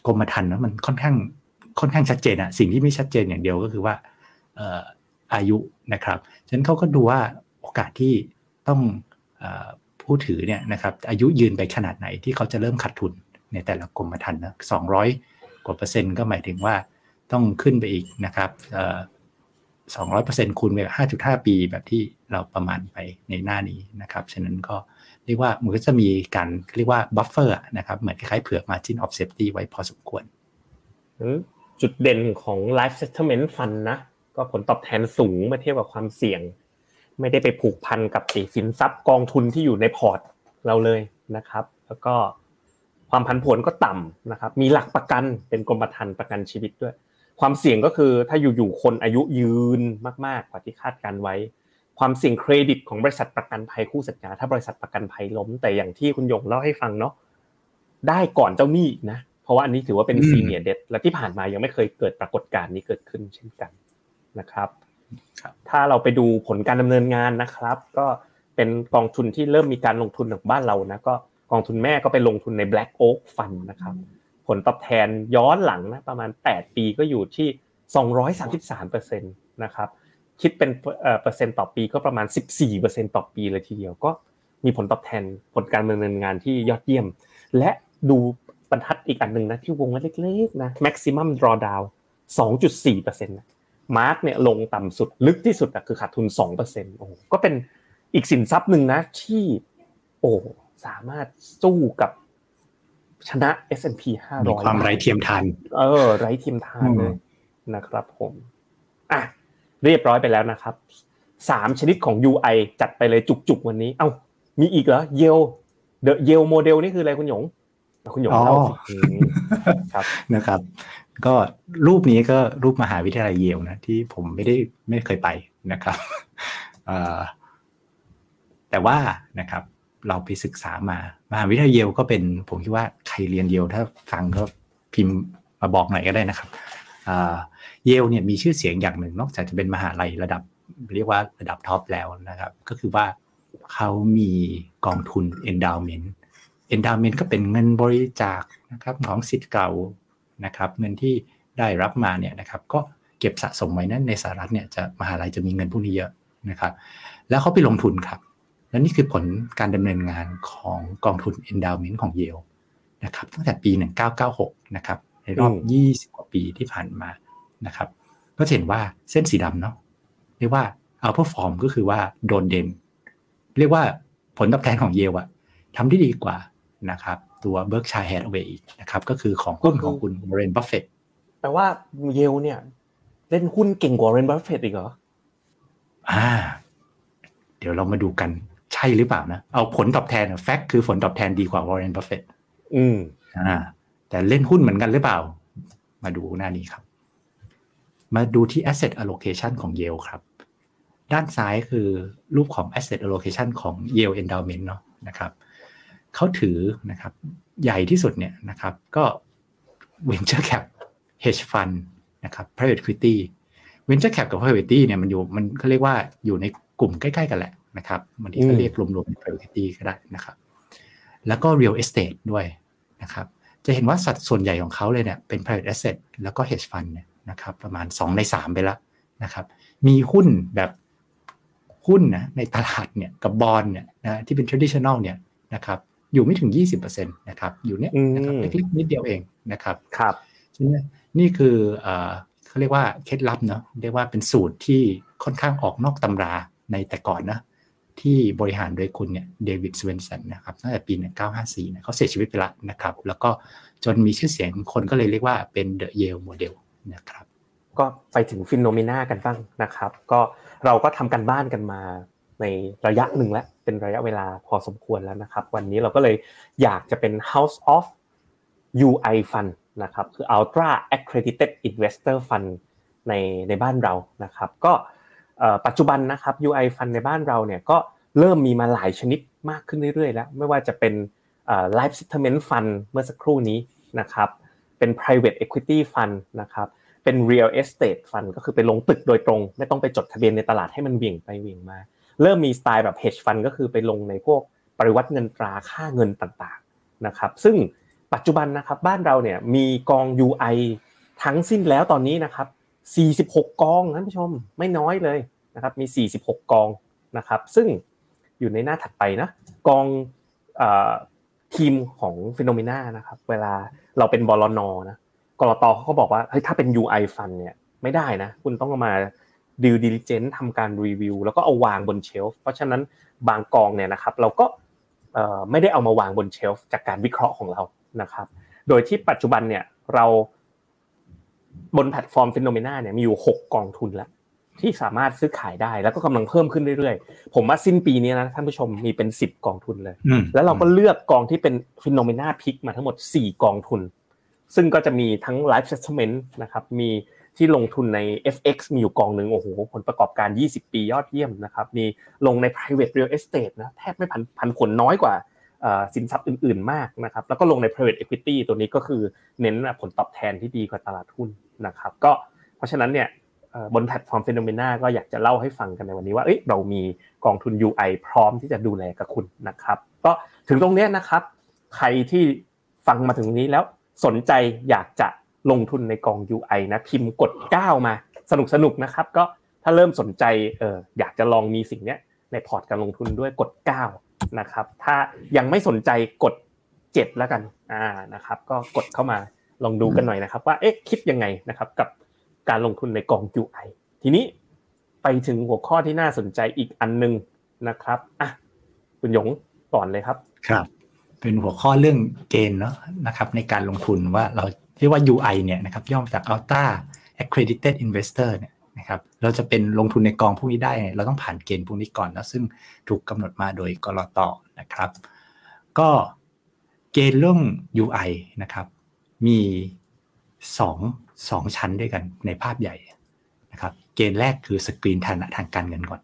Speaker 2: กรมธรรม์นะมันค่อนข้างค่อนข้างชัดเจนอะสิ่งที่ไม่ชัดเจนอย่างเดียวก็คือว่าออายุนะครับฉะนั้นเขาก็ดูว่าโอกาสที่ต้องอผู้ถือเนี่ยนะครับอายุยืนไปขนาดไหนที่เขาจะเริ่มขาดทุนในแต่ละกรมธรรม์นะสองร้อยกว่าเปอร์เซ็นต์ก็หมายถึงว่าต้องขึ้นไปอีกนะครับ สองร้อยเปอร์เซ็นคูณไปห้าจุดห้าปีแบบที่เราประมาณไปในหน้านี้นะครับ ฉะนั้นก็เรียกว่ามันก็จะมีการเรียกว่า buffer นะครับ เหมือนคล้ายๆเผื่อ margin of safety ไว้พอสมควร
Speaker 3: จุดเด่นของ life settlement fund นะ ก็ผลตอบแทนสูงเมื่อเทียบกับความเสี่ยง ไม่ได้ไปผูกพันกับไอ้สินทรัพย์กองทุนที่อยู่ในพอร์ตเราเลยนะครับ แล้วก็ความผันผวนก็ต่ำนะครับ มีหลักประกันเป็นกรมธรรม์ประกันชีวิตด้วย ความเสี่ยงก็คือถ้าอยู่ๆคนอายุยืนมากๆกว่าที่คาดการไว้ ความเสี่ยงเครดิตของบริษัทประกันภัยคู่สัญญาถ้าบริษัทประกันภัยล้ม แต่อย่างที่คุณยงเล่าให้ฟังเนาะได้ก่อนเจ้าหนี้อีกนะ เพราะว่าอันนี้ถือว่าเป็น
Speaker 2: อืม
Speaker 3: ซีเนียร์เดและที่ผ่านมายังไม่เคยเกิดปรากฏการณ์นี้เกิดขึ้นเช่นกันนะครับ
Speaker 2: ครับ
Speaker 3: ถ้าเราไปดูผลการดำเนินงานนะครับ ก็เป็นกองทุนที่เริ่มมีการลงทุนของบ้านเรานะก็กองทุนแม่ก็ไปลงทุนใน Black Oak Fund นะครับผ ลตอบแทนย้อนหลังนะประมาณ 8 ปีก็อยู่ที่ 233เปอร์เซ็นต์นะครับคิดเป็นเอ่อเปอร์เซ็นต์ต่อปีก็ประมาณ 14เปอร์เซ็นต์ต่อปีเลยทีเดียวก็มีผลตอบแทนผลการดำเนินงานที่ยอดเยี่ยม และดูบรรทัดอีกอันหนึ่งนะที่วงเล็กๆนะ maximum drawdown 2.4เปอร์เซ็นต์mark เนี่ยลงต่ำสุดลึกที่สุดอะคือขาดทุน2เปอร์เซ็นต์โอ้ก็เป็นอีกสินทรัพย์หนึ่งนะที่โอ้สามารถสู้กับ ชนะ S&P 500
Speaker 2: มีความไร้เทียมทาน
Speaker 3: เออ ไร้เทียมทานเลยนะครับผมอะเรียบร้อยไปแล้วนะครับสามชนิดของ UI จัดไปเลยจุกๆวันนี้ เอ้า มีอีกเหรอ Yale the Yale model นี่คืออะไรคุณหยงคุณหยง
Speaker 2: อ๋อ
Speaker 3: เล่าสิอืมครับ
Speaker 2: นะครับ ก็รูปนี้ก็รูปมหาวิทยาลัยเยลนะ ที่ผมไม่ได้ไม่เคยไปนะครับเอ่อแต่ว่านะครับ เราไปศึกษามามหาวิทยาลัยเยลก็เป็นผมคิดว่าใครเรียนเยลถ้าฟังก็พิมพ์มาบอกหน่อยก็ได้นะครับเยลเนี่ยมีชื่อเสียงอย่างหนึ่ง นอกจากจะเป็นมหาลัยระดับเรียกว่าระดับท็อปแล้วนะครับ ก็คือว่าเขามีกองทุน endowment endowment ก็เป็นเงินบริจาคนะครับของสิทธิ์เก่านะครับเงินที่ได้รับมาเนี่ยนะครับก็เก็บสะสมไว้นั้นในสหรัฐเนี่ยจะมหาลัยจะมีเงินพวกนี้เยอะนะครับ แล้วเขาไปลงทุนครับ และนี่คือผลการดำเนินงานของกองทุน endowment ของเยลนะครับตั้งแต่ปี 1996 นะครับในรอบ 20 กว่าปีที่ผ่านมานะครับ ก็เห็นว่าเส้นสีดำเนาะเรียกว่าoutperform ก็คือว่าโดนเด่น เรียกว่าผลตอบแทนของ Yale อะทำได้ดีกว่านะครับ ตัว Berkshire Hathaway อีกนะครับก็คือของหุ้นของคุณ Warren Buffett
Speaker 3: แปลว่า Yale เนี่ย เล่นหุ้นเก่งกว่า Warren Buffett อีกเหรอ
Speaker 2: อ่า เดี๋ยวเรามาดูกัน ใช่หรือเปล่านะ เอาผลตอบแทน fact คือผลตอบแทนดีกว่า Warren Buffett
Speaker 3: อืม
Speaker 2: อ่า แต่เล่นหุ้นเหมือนกันหรือเปล่า มาดูหน้านี้ครับ มาดูที่ asset allocation ของ Yale ครับ ด้านซ้ายคือรูปของ asset allocation ของ Yale endowment เนาะนะครับเขาถือนะครับใหญ่ที่สุดเนี่ยนะครับ ก็ venture cap hedge fund นะครับ private equity venture cap กับ private equity เนี่ยมันอยู่มันเขาเรียกว่าอยู่ในกลุ่มใกล้ ๆ กันแหละ นะครับบางทีก็เรียกรวมๆเป็น private equity ก็ได้นะครับ แล้วก็ real estate ด้วยนะครับ จะเห็นว่าสัดส่วนใหญ่ของเขาเลยเนี่ยเป็น private asset แล้วก็ hedge fund เนี่ยนะครับ ประมาณ 2 ใน 3 ไปแล้วนะครับ มีหุ้นแบบหุ้นนะในตลาดเนี่ยกับบอลเนี่ยนะที่เป็น traditional เนี่ยนะครับอยู่ไม่ถึง 20%นะครับอยู่เนี่ยนะครับเล็กๆนิดเดียวเองนะครับ
Speaker 3: ครับ
Speaker 2: ฉะนั้นนี่คือเอ่อเขาเรียกว่าเคล็ดลับเนาะเรียกว่าเป็นสูตรที่ค่อนข้างออกนอกตำราในแต่ก่อนนะ ที่บริหารโดยคุณเนี่ย David Swensen นะครับตั้งแต่ปี 1954เนี่ยเขาเสียชีวิตไปแล้วนะครับ แล้วก็จนมีชื่อเสียงคนก็เลยเรียกว่าเป็น The Yale Model นะครับ
Speaker 3: ก็ไปถึงฟินโนเมนากันบ้างนะครับ ก็เราก็ทำกันบ้านกันมาในระยะหนึ่งแล้ว เป็นระยะเวลาพอสมควรแล้วนะครับ วันนี้เราก็เลยอยากจะเป็น House of UI Fund นะครับ คือ Ultra Accredited Investor Fund ในในบ้านเรานะครับ ก็ ปัจจุบันนะครับ UI Fund ในบ้านเราเนี่ยก็เริ่มมีมาหลายชนิดมากขึ้นเรื่อยๆ แล้ว ไม่ว่าจะเป็น Life Settlement Fund เมื่อสักครู่นี้นะครับเป็น private equity fund นะครับเป็น real estate fund ก็คือไปลงตึกโดยตรง ไม่ต้องไปจดทะเบียนในตลาดให้มันเวี่ยงไปเวี่ยงมา เริ่มมีสไตล์แบบ hedge fund ก็คือไปลงในพวกปริวัติเงินตราค่าเงินต่างๆนะครับซึ่งปัจจุบันนะครับบ้านเราเนี่ยมีกอง UI ทั้งสิ้นแล้วตอนนี้นะครับ 46 กองท่านผู้ชมไม่น้อยเลยนะครับมี 46 กองนะครับซึ่งอยู่ในหน้าถัดไปนะกองทีมของ Finnomena นะครับเวลาเราเป็นบลน. นะก.ล.ต. เขาก็บอกว่าเฮ้ยถ้าเป็น UI ฟันเนี่ยไม่ได้นะคุณต้องมา due diligence ทำการรีวิวแล้วก็เอาวางบน shelf เพราะฉะนั้นบางกองเนี่ยนะครับเราก็ไม่ได้เอามาวางบน shelf จากการวิเคราะห์ของเรานะครับโดยที่ปัจจุบันเนี่ยเรา บนแพลตฟอร์ม Finnomena เนี่ยมีอยู่ 6 กองทุนแล้วที่สามารถซื้อขายได้แล้วก็กำลังเพิ่มขึ้นเรื่อยๆ ผมว่าสิ้นปีนี้นะท่านผู้ชมมีเป็น 10 กองทุนเลย แล้วเราก็เลือกกองที่เป็น Finnomena Pick มาทั้งหมด 4 กองทุน ซึ่งก็จะมีทั้ง Life Settlement นะครับมีที่ลงทุนใน FX มีอยู่กองหนึ่งโอ้โหผลประกอบการ 20 ปียอดเยี่ยมนะครับมีลงใน private real estate นะแทบไม่พันพันผลน้อยกว่า สินทรัพย์อื่น ๆ มากนะครับ แล้วก็ลงใน private equity ตัวนี้ก็คือเน้นผลตอบแทนที่ดีกว่าตลาดหุ้นนะครับ ก็เพราะฉะนั้นเนี่ยบนแพลตฟอร์ม Phenomena ก็อยากจะเล่าให้ฟังกันในวันนี้ว่าเอ้ยเรามีกองทุน UI พร้อมที่จะดูแลกับคุณนะครับ ก็ถึงตรงนี้นะครับ ใครที่ฟังมาถึงนี้แล้วสนใจอยากจะลงทุนในกอง UI นะพิมพ์กด 9 มาสนุกสนุกนะครับ ก็ถ้าเริ่มสนใจเอออยากจะลองมีสิ่งนี้ในพอร์ตการลงทุนด้วยกด 9 นะครับ ถ้ายังไม่สนใจกด7แล้วกันอ่านะครับ ก็กดเข้ามาลองดูกันหน่อยนะครับ ว่าเอ๊ะคิดยังไงนะครับ กับการลงทุนในกอง UI ทีนี้ไปถึงหัวข้อที่น่าสนใจอีกอันนึงนะครับอะคุณหยงก่อนเลยครับ
Speaker 2: ครับ เป็นหัวข้อเรื่องเกณฑ์เนาะนะครับ ในการลงทุนว่าเราเรียกว่า UI เนี่ยนะครับย่อมาจาก Ultra Accredited Investor เนี่ย นะครับ เราจะเป็นลงทุนในกองพวกนี้ได้ เราต้องผ่านเกณฑ์พวกนี้ก่อนแล้วซึ่งถูกกำหนดมาโดยกรตนะครับ ก็เกณฑ์เรื่อง UI นะครับ มีสองสองชั้นด้วยกันในภาพใหญ่นะครับ เกณฑ์แรกคือสกรีนฐานะทางการเงินก่อน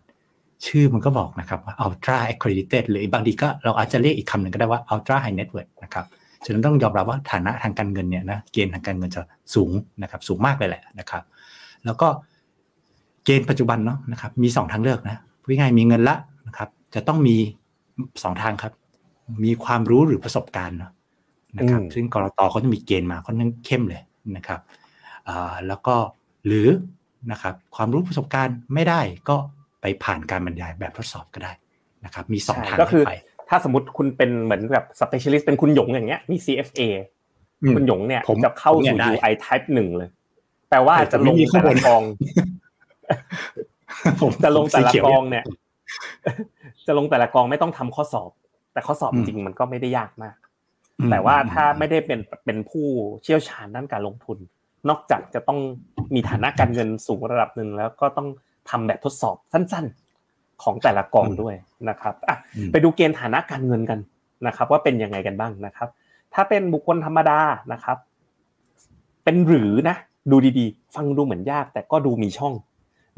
Speaker 2: ชื่อมันก็บอกนะครับว่า ultra accredited หรือบางทีก็เราอาจจะเรียกอีกคำหนึ่งก็ได้ว่า ultra high net worth นะครับฉะนั้นต้องยอมรับว่าฐานะทางการเงินเนี่ยนะเกณฑ์ทางการเงินจะสูงนะครับสูงมากเลยแหละนะครับ แล้วก็ เกณฑ์ปัจจุบันเนาะนะครับมี 2 ทางเลือกนะพูดง่ายมีเงินละนะครับ จะต้องมี 2 ทางครับ มีความรู้หรือประสบการณ์เนาะนะครับ
Speaker 3: อืม
Speaker 2: ซึ่งกรตเขาจะมีเกณฑ์มาค่อนข้างเข้มเลยนะครับอ่าแล้วก็หรือนะครับความรู้ประสบการณ์ไม่ได้ก็ไปผ่านการบรรยายแบบทดสอบก็ได้นะครับ มีสองทาง
Speaker 3: ก็คือ
Speaker 2: ให้ไป
Speaker 3: ถ้าสมมติคุณเป็นเหมือนแบบ specialist เป็นคุณหยงอย่างเงี้ยมี CFA
Speaker 2: อืม
Speaker 3: คุณหยงเนี่ย
Speaker 2: ผม
Speaker 3: จะเข้า
Speaker 2: ผมเนี่
Speaker 3: สู่
Speaker 2: ยได้
Speaker 3: UI Type หนึ่งเลย แปลว่า
Speaker 2: แต่
Speaker 3: จะ
Speaker 2: ผม
Speaker 3: ล
Speaker 2: ไม่
Speaker 3: ง
Speaker 2: มีข้
Speaker 3: แต่
Speaker 2: อมูล
Speaker 3: ละกอง
Speaker 2: ผม
Speaker 3: จะลงแต่ละ
Speaker 2: สีขีว
Speaker 3: กองเนี่ย จะลงแต่ละกองไม่ต้องทำข้อสอบ แต่ข้อสอบ
Speaker 2: อื
Speaker 3: จ
Speaker 2: ม
Speaker 3: ริงๆมันก็ไม่ได้ยากมาก
Speaker 2: อืม
Speaker 3: แต่ว่า
Speaker 2: อืม
Speaker 3: ถ้าไม่ได้เป็นเป็นผู้เชี่ยวชาญด้านการลงทุน นอกจากจะต้องมีฐานะการเงินสูงระดับหนึ่งแล้วก็ต้องทำแบบทดสอบสั้น ๆ ของแต่ละกองด้วยนะครับอะ
Speaker 2: อืม
Speaker 3: ไปดูเกณฑ์ฐานะการเงินกันนะครับ ว่าเป็นยังไงกันบ้างนะครับ ถ้าเป็นบุคคลธรรมดานะครับ เป็นหรือนะดูดีๆ ฟังดูเหมือนยาก แต่ก็ดูมีช่อง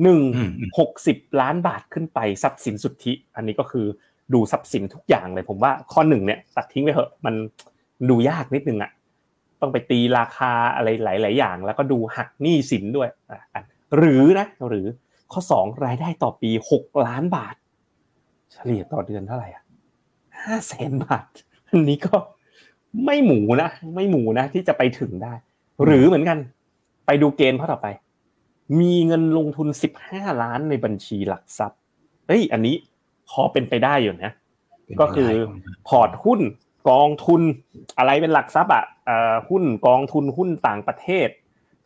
Speaker 3: หนึ่ง
Speaker 2: อืมอืม
Speaker 3: หกสิบล้านบาทขึ้นไปทรัพย์สินสุทธิ อันนี้ก็คือดูทรัพย์สินทุกอย่างเลย ผมว่าข้อหนึ่งเนี่ยตัดทิ้งไปเถอะมันดูยากนิดนึงอะต้องไปตีราคาอะไรหลาย ๆ อย่าง แล้วก็ดูหักหนี้สินด้วยอะอะหรือนะหรือข้อสองรายได้ต่อปีหกล้านบาท เฉลี่ยต่อเดือนเท่าไหร่อะห้าแสนบาท อันนี้ก็ไม่หมูนะ ไม่หมูนะ ที่จะไปถึงได้ หรือเหมือนกัน ไปดูเกณฑ์ข้อต่อไป มีเงินลงทุนสิบห้าล้านในบัญชีหลักทรัพย์เฮ้ยอันนี้พอเป็นไปได้อยู่นะ ก็คือพอร์ตหุ้นกองทุนอะไรเป็นหลักทรัพย์อะเอ่อหุ้นกองทุนหุ้นต่างประเทศ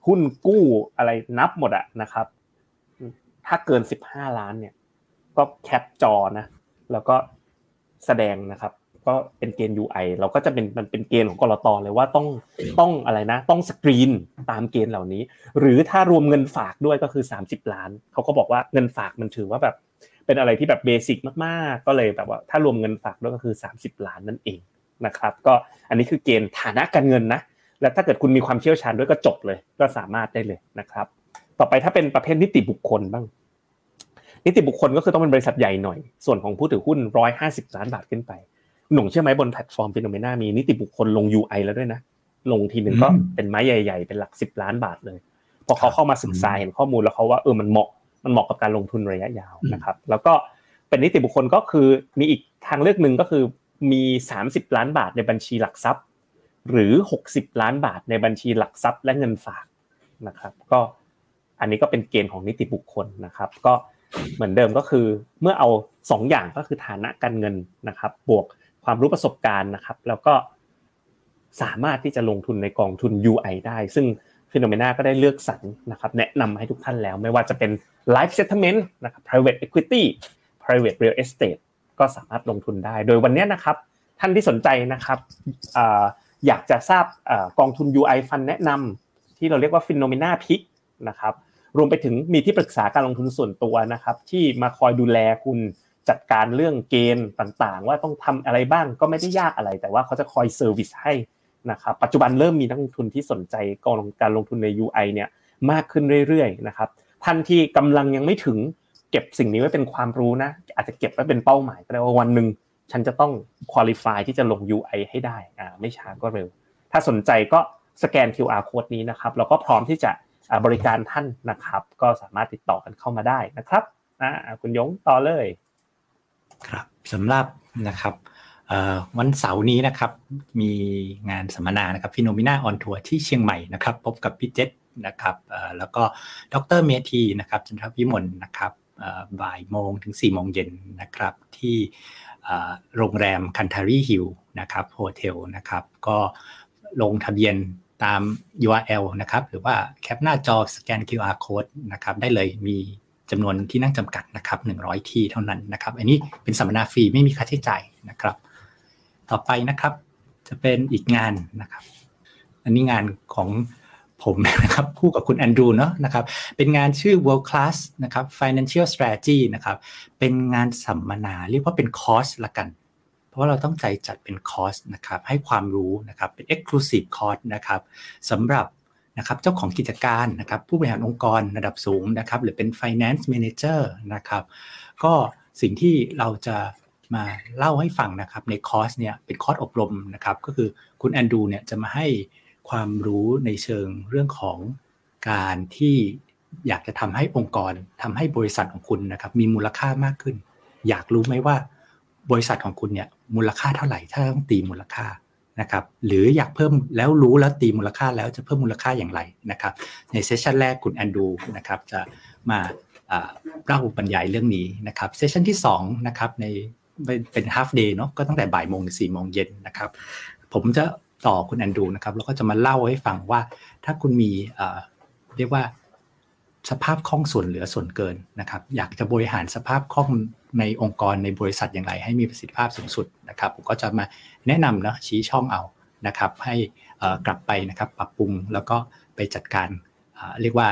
Speaker 3: หุ้นกู้อะไรนับหมดอะนะครับ ถ้าเกินสิบห้าล้านเนี่ย ก็ cap จอนะ แล้วก็แสดงนะครับ ก็เป็นเกณฑ์ UI เราก็จะเป็นมันเป็นเกณฑ์ของก.ล.ต.เลยว่าต้องต้องอะไรนะ ต้องสกรีนตามเกณฑ์เหล่านี้ หรือถ้ารวมเงินฝากด้วยก็คือ 30 ล้านเขาก็บอกว่าเงินฝากมันถือว่าแบบเป็นอะไรที่แบบ basic มากๆ ก็เลยแบบว่าถ้ารวมเงินฝากด้วยก็คือ 30 ล้านนั่นเองนะครับ ก็อันนี้คือเกณฑ์ฐานะการเงินนะและถ้าเกิดคุณมีความเชี่ยวชาญด้วยก็จบเลย ก็สามารถได้เลยนะครับ ต่อไปถ้าเป็นประเภทนิติบุคคลบ้างนิติบุคคลก็คือต้องเป็นบริษัทใหญ่หน่อย ส่วนของผู้ถือหุ้นร้อยห้าสิบล้านบาทขึ้นไป หนุ่งเชื่อไหมบนแพลตฟอร์ม Finnomena มีนิติบุคคลลง UI แล้วด้วยนะ ลงทีหนึ่งก็
Speaker 2: อืม
Speaker 3: เป็นไม้ใหญ่ ๆ เป็นหลักสิบล้านบาทเลย พอเขาเข้ามาศึกษาเห็นข้อมูลแล้วเขาว่าเออมันเหมาะมันเหมาะกับการลงทุนระยะยาวนะครับ แล้วก็เป็นนิติบุคคลก็คือมีอีกทางเลือกหนึ่งก็คือมี 30 ล้านบาทในบัญชีหลักทรัพย์ หรือ 60 ล้านบาทในบัญชีหลักทรัพย์และเงินฝากนะครับ ก็อันนี้ก็เป็นเกณฑ์ของนิติบุคคลนะครับ ก็เหมือนเดิมก็คือเมื่อเอาสองอย่างก็คือฐานะการเงินนะครับ บวก ความรู้ประสบการณ์นะครับ แล้วก็สามารถที่จะลงทุนในกองทุน UI ได้ ซึ่งฟิโนเมนาก็ได้เลือกสรรนะครับ แนะนำให้ทุกท่านแล้ว ไม่ว่าจะเป็น Life Settlement นะครับ Private Equity Private Real Estate ก็สามารถลงทุนได้ โดยวันนี้นะครับ ท่านที่สนใจนะครับออยากจะทราบอกองทุน UI Fund แนะนำที่เราเรียกว่า Phenomena Pick นะครับ รวมไปถึงมีที่ปรึกษาการลงทุนส่วนตัวนะครับ ที่มาคอยดูแลคุณ จัดการเรื่องเกณฑ์ต่างๆ ว่าต้องทำอะไรบ้างก็ไม่ได้ยากอะไร แต่ว่าเขาจะคอยเซอร์วิสให้นะครับปัจจุบันเริ่มมีนักลงทุนที่สนใจกองการลงทุนใน UI เนี่ยมากขึ้นเรื่อยๆนะครับท่านที่กำลังยังไม่ถึงเก็บสิ่งนี้ไว้เป็นความรู้นะ อาจจะเก็บไว้เป็นเป้าหมายก็ได้ว่าวันหนึ่งฉันจะต้องคุริฟายที่จะลง UI ให้ได้อ่าไม่ช้าก็เร็ว ถ้าสนใจก็สแกน QR code นี้นะครับแล้วก็พร้อมที่จะบริการท่านนะครับ ก็สามารถติดต่อกันเข้ามาได้นะครับอ่าคุณยงต่อเลย
Speaker 2: ครับสำหรับนะครับวันเสาร์นี้นะครับมีงานสัมมนานะครับ Finnomena on tour ที่เชียงใหม่นะครับ พบกับพี่เจษนะครับแล้วก็ดร. เมธีนะครับจันทวิมลนะครับบ่ายโมงถึง4ี่โมงเย็นนะครับที่โรงแรม Kantary Hills นะครับ Hotel นะครับก็ลงทะเบียนตาม URL นะครับหรือว่า cap หน้าจอสแกน QR code นะครับได้เลยมี จำนวนที่นั่งจำกัดนะครับ100 ที่เท่านั้นนะครับ อันนี้เป็นสัมมนาฟรีไม่มีค่าใช้จ่ายนะครับ ต่อไปนะครับ จะเป็นอีกงานนะครับ อันนี้งานของผมนะครับคู่กับคุณแอนดรูเนาะนะครับเป็นงานชื่อ world class นะครับ financial strategy นะครับเป็นงานสัมมนาเรียกว่าเป็นคอร์สละกัน เพราะว่าเราต้องใจจัดเป็นคอร์สนะครับให้ความรู้นะครับเป็น exclusive course นะครับสำหรับ นะครับเจ้าของกิจการนะครับผู้บริหารองค์กรระดับสูงนะครับหรือเป็น finance manager นะครับก็สิ่งที่เราจะมาเล่าให้ฟังนะครับในคอร์สเนี่ยเป็นคอร์สอบรมนะครับก็คือคุณแอนดูเนี่ยจะมาให้ความรู้ในเชิงเรื่องของการที่อยากจะทำให้องค์กรทำให้บริษัทของคุณนะครับมีมูลค่ามากขึ้น อยากรู้ไหมว่าบริษัทของคุณเนี่ยมูลค่าเท่าไหร่ถ้าต้องตีมูลค่า นะครับหรืออยากเพิ่มแล้วรู้แล้วตีมูลค่าแล้วจะเพิ่มมูลค่าอย่างไรนะครับในเซสชันแรกคุณแอนดูนะครับจะมาเล่าบรรยายเรื่องนี้นะครับเซสชันที่2นะครับในเป็น half day เนาะก็ตั้งแต่บ่ายโมงถึงสี่โมงเย็นนะครับผมจะต่อคุณแอนดูนะครับแล้วก็จะมาเล่าให้ฟังว่าถ้าคุณมีเรียกว่า สภาพคล่องส่วนเหลือส่วนเกินนะครับ อยากจะบริหารสภาพคล่องในองค์กรในบริษัทอย่างไรให้มีประสิทธิภาพสูงสุดนะครับ ผมก็จะมาแนะนำนะชี้ช่องเอานะครับ ให้กลับไปนะครับปรับปรุงแล้วก็ไปจัดการเรียกว่า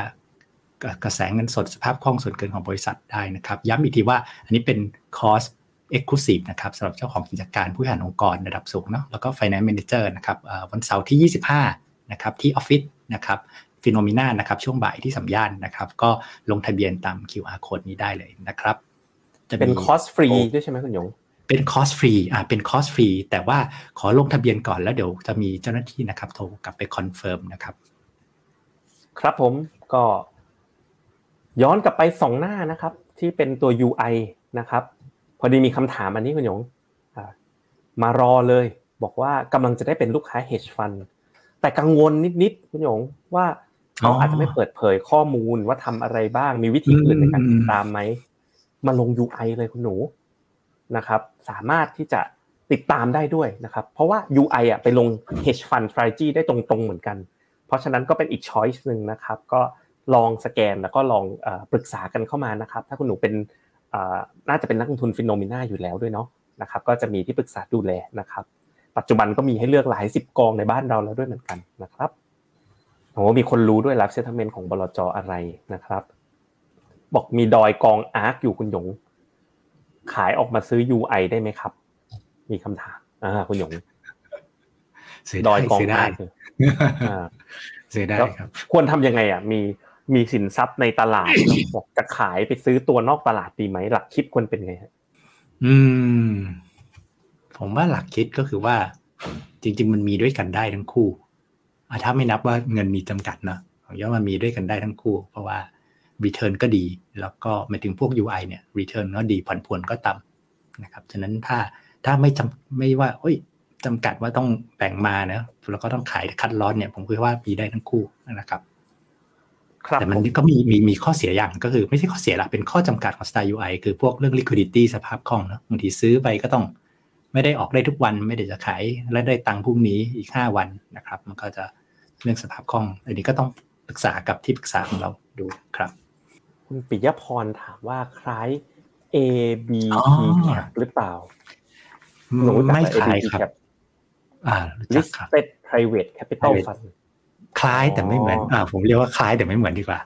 Speaker 2: กระแสเงินสดสภาพคล่องส่วนเกินของบริษัทได้นะครับ ย้ำอีกทีว่าอันนี้เป็นคอร์ส exclusive นะครับสำหรับเจ้าของกิจการผู้บริหารองค์กรระดับสูงเนาะแล้วก็ Finance Manager นะครับวันเสาร์ที่ 25 นะครับที่ออฟฟิศนะครับ Finnomena นะครับช่วงบ่ายที่สามย่านนะครับ ก็ลงทะเบียนตาม QR code นี้ได้เลยนะครับ
Speaker 3: จะเป็นคอร์สฟรีด้วยใช่ไหมคุณหยง
Speaker 2: เป็นคอร์สฟรีอ่าเป็นคอร์สฟรีแต่ว่าขอลงทะเบียนก่อนแล้วเดี๋ยวจะมีเจ้าหน้าที่นะครับโทรกลับไป confirm นะครับ
Speaker 3: ครับผมก็ย้อนกลับไปสองหน้านะครับ ที่เป็นตัว UI นะครับ พอดีมีคำถามอันนี้คุณหยงมารอเลย บอกว่ากำลังจะได้เป็นลูกค้า hedge fund แต่กังวลนิดๆคุณหยงว่า เขาอาจจะไม่เปิดเผยข้อมูลว่าทำอะไรบ้างมีวิธีอื่นในการติดตามไหมมาลง UI เลยคุณหนูนะครับ สามารถที่จะติดตามได้ด้วยนะครับ เพราะว่า UI อะไปลง hedge fund strategy ได้ตรงๆเหมือนกัน เพราะฉะนั้นก็เป็นอีก choice หนึ่งนะครับ ก็ลองสแกนแล้วก็ลองปรึกษากันเข้ามานะครับ ถ้าคุณหนูเป็นน่าจะเป็นนักลงทุนฟินโนมิน่าอยู่แล้วด้วยเนาะนะครับ ก็จะมีที่ปรึกษาดูแลนะครับ ปัจจุบันก็มีให้เลือกหลายสิบกองในบ้านเราแล้วด้วยเหมือนกันนะครับ โอ้มีคนรู้ด้วยรับเซตเมนต์ของบลจอะไรนะครับ บอกมีดอยกองอาร์คอยู่คุณหยง ขายออกมาซื้อ UI ได้ไหมครับ มีคำถามอ่าคุณหยง
Speaker 2: ดอยกองอาร์คเสียได้ครับ
Speaker 3: ควรทำยังไงอะ มีมีสินทรัพย์ในตลาดบอกจะขายไปซื้อตัวนอกตลาดดีไหมหลักคิดควรเป็นไงฮะ
Speaker 2: อืม ผมว่าหลักคิดก็คือว่า จริง ๆ มันมีด้วยกันได้ทั้งคู่ ถ้าไม่นับว่าเงินมีจำกัดเนาะผมว่ามันมีด้วยกันได้ทั้งคู่ เพราะว่า return ก็ดี แล้วก็หมายถึงพวก UI เนี่ย return ก็ดีผ่อนพวนก็ต่ำนะครับฉะนั้นถ้าถ้าไม่จำไม่ว่าเอ้ยจำกัดว่าต้องแบ่งมานะแล้วก็ต้องขายคัดลอสเนี่ยผมคิดว่ามีได้ทั้งคู่นะครับแต่มันก็มีมีมีข้อเสียอย่างก็คือไม่ใช่ข้อเสียละเป็นข้อจำกัดของ Star UI คือพวกเรื่อง liquidity สภาพคล่องเนาะบางทีซื้อไปก็ต้อง ไม่ได้ออกได้ทุกวันไม่ได้จะขายและได้ตังค์พรุ่งนี้อีกห้าวันนะครับ มันก็จะเรื่องสภาพคล่อง อันนี้ก็ต้องปรึกษากับที่ปรึกษาของเราดูครับ
Speaker 3: คุณปิยพรถามว่าคล้าย A B T cap หรือเปล่า
Speaker 2: ไม่คล้ายครับ อ่า
Speaker 3: listed private capital fund
Speaker 2: คล้ายแต่ไม่เหมือนอ่าผมเรียกว่าคล้ายแต่ไม่เหมือนดีกว่า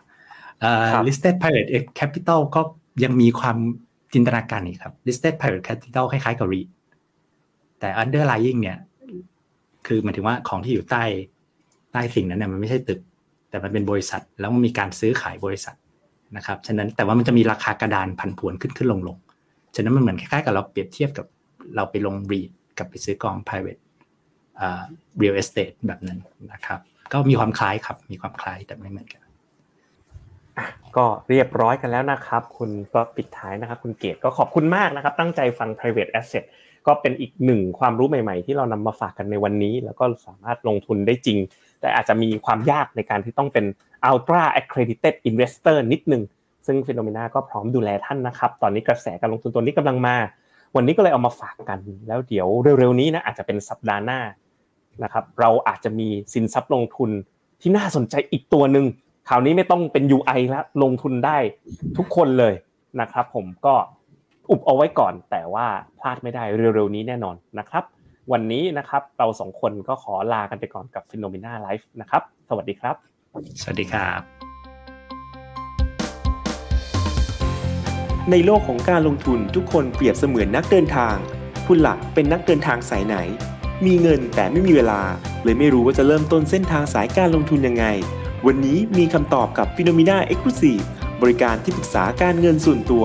Speaker 2: อ่า listed private capital ก็ยังมีความจินตนาการอีกครับ listed private capital คล้ายๆกับ REIT แต่ underlying เนี่ย คือหมายถึงว่าของที่อยู่ใต้ใต้สิ่งนั้นเนี่ยมันไม่ใช่ตึก แต่มันเป็นบริษัท แล้วมันมีการซื้อขายบริษัทนะครับ ฉะนั้นแต่ว่ามันจะมีราคากระดานพันผวนขึ้นขึ้นลงลงฉะนั้นมันเหมือนคล้ายๆกับเราเปรียบเทียบกับเราไปลงรีดกับไปซื้อกอง private real estate แบบนั้นนะครับ ก็มีความคล้ายครับ มีความคล้ายแต่ไม่เหมือนกัน
Speaker 3: ก็เรียบร้อยกันแล้วนะครับ คุณก็ปิดท้ายนะครับ คุณเกตก็ขอบคุณมากนะครับ ตั้งใจฟัง private asset ก็เป็นอีกหนึ่งความรู้ใหม่ๆ ที่เรานำมาฝากกันในวันนี้ แล้วก็สามารถลงทุนได้จริง แต่อาจจะมีความยากในการที่ต้องเป็น ultra accredited investor นิดนึงซึ่งฟิโนเมนาก็พร้อมดูแลท่านนะครับ ตอนนี้กระแสการลงทุนตัวนี้กำลังมา วันนี้ก็เลยเอามาฝากกัน แล้วเดี๋ยวเร็วๆนี้นะอาจจะเป็นสัปดาห์หน้านะครับเราอาจจะมีสินทรัพย์ลงทุนที่น่าสนใจอีกตัวหนึ่งคราวนี้ไม่ต้องเป็น UI แล้วลงทุนได้ทุกคนเลยนะครับ ผมก็ อุบเอาไว้ก่อน แต่ว่าพลาดไม่ได้เร็วๆนี้แน่นอนนะครับ วันนี้นะครับเราสองคนก็ขอลากันไปก่อนกับ p h e n o m e n a Live นะครับ สวัสดีครับ
Speaker 2: สวัสดีครับ
Speaker 4: ในโลกของการลงทุนทุกคนเปรียบเสมือนนักเดินทาง คุณหลักเป็นนักเดินทางสายไหน มีเงินแต่ไม่มีเวลา เลยไม่รู้ว่าจะเริ่มต้นเส้นทางสายการลงทุนยังไง วันนี้มีคำตอบกับ p h e n o m e n a Exclusive บริการที่ปรึกษาการเงินส่วนตัว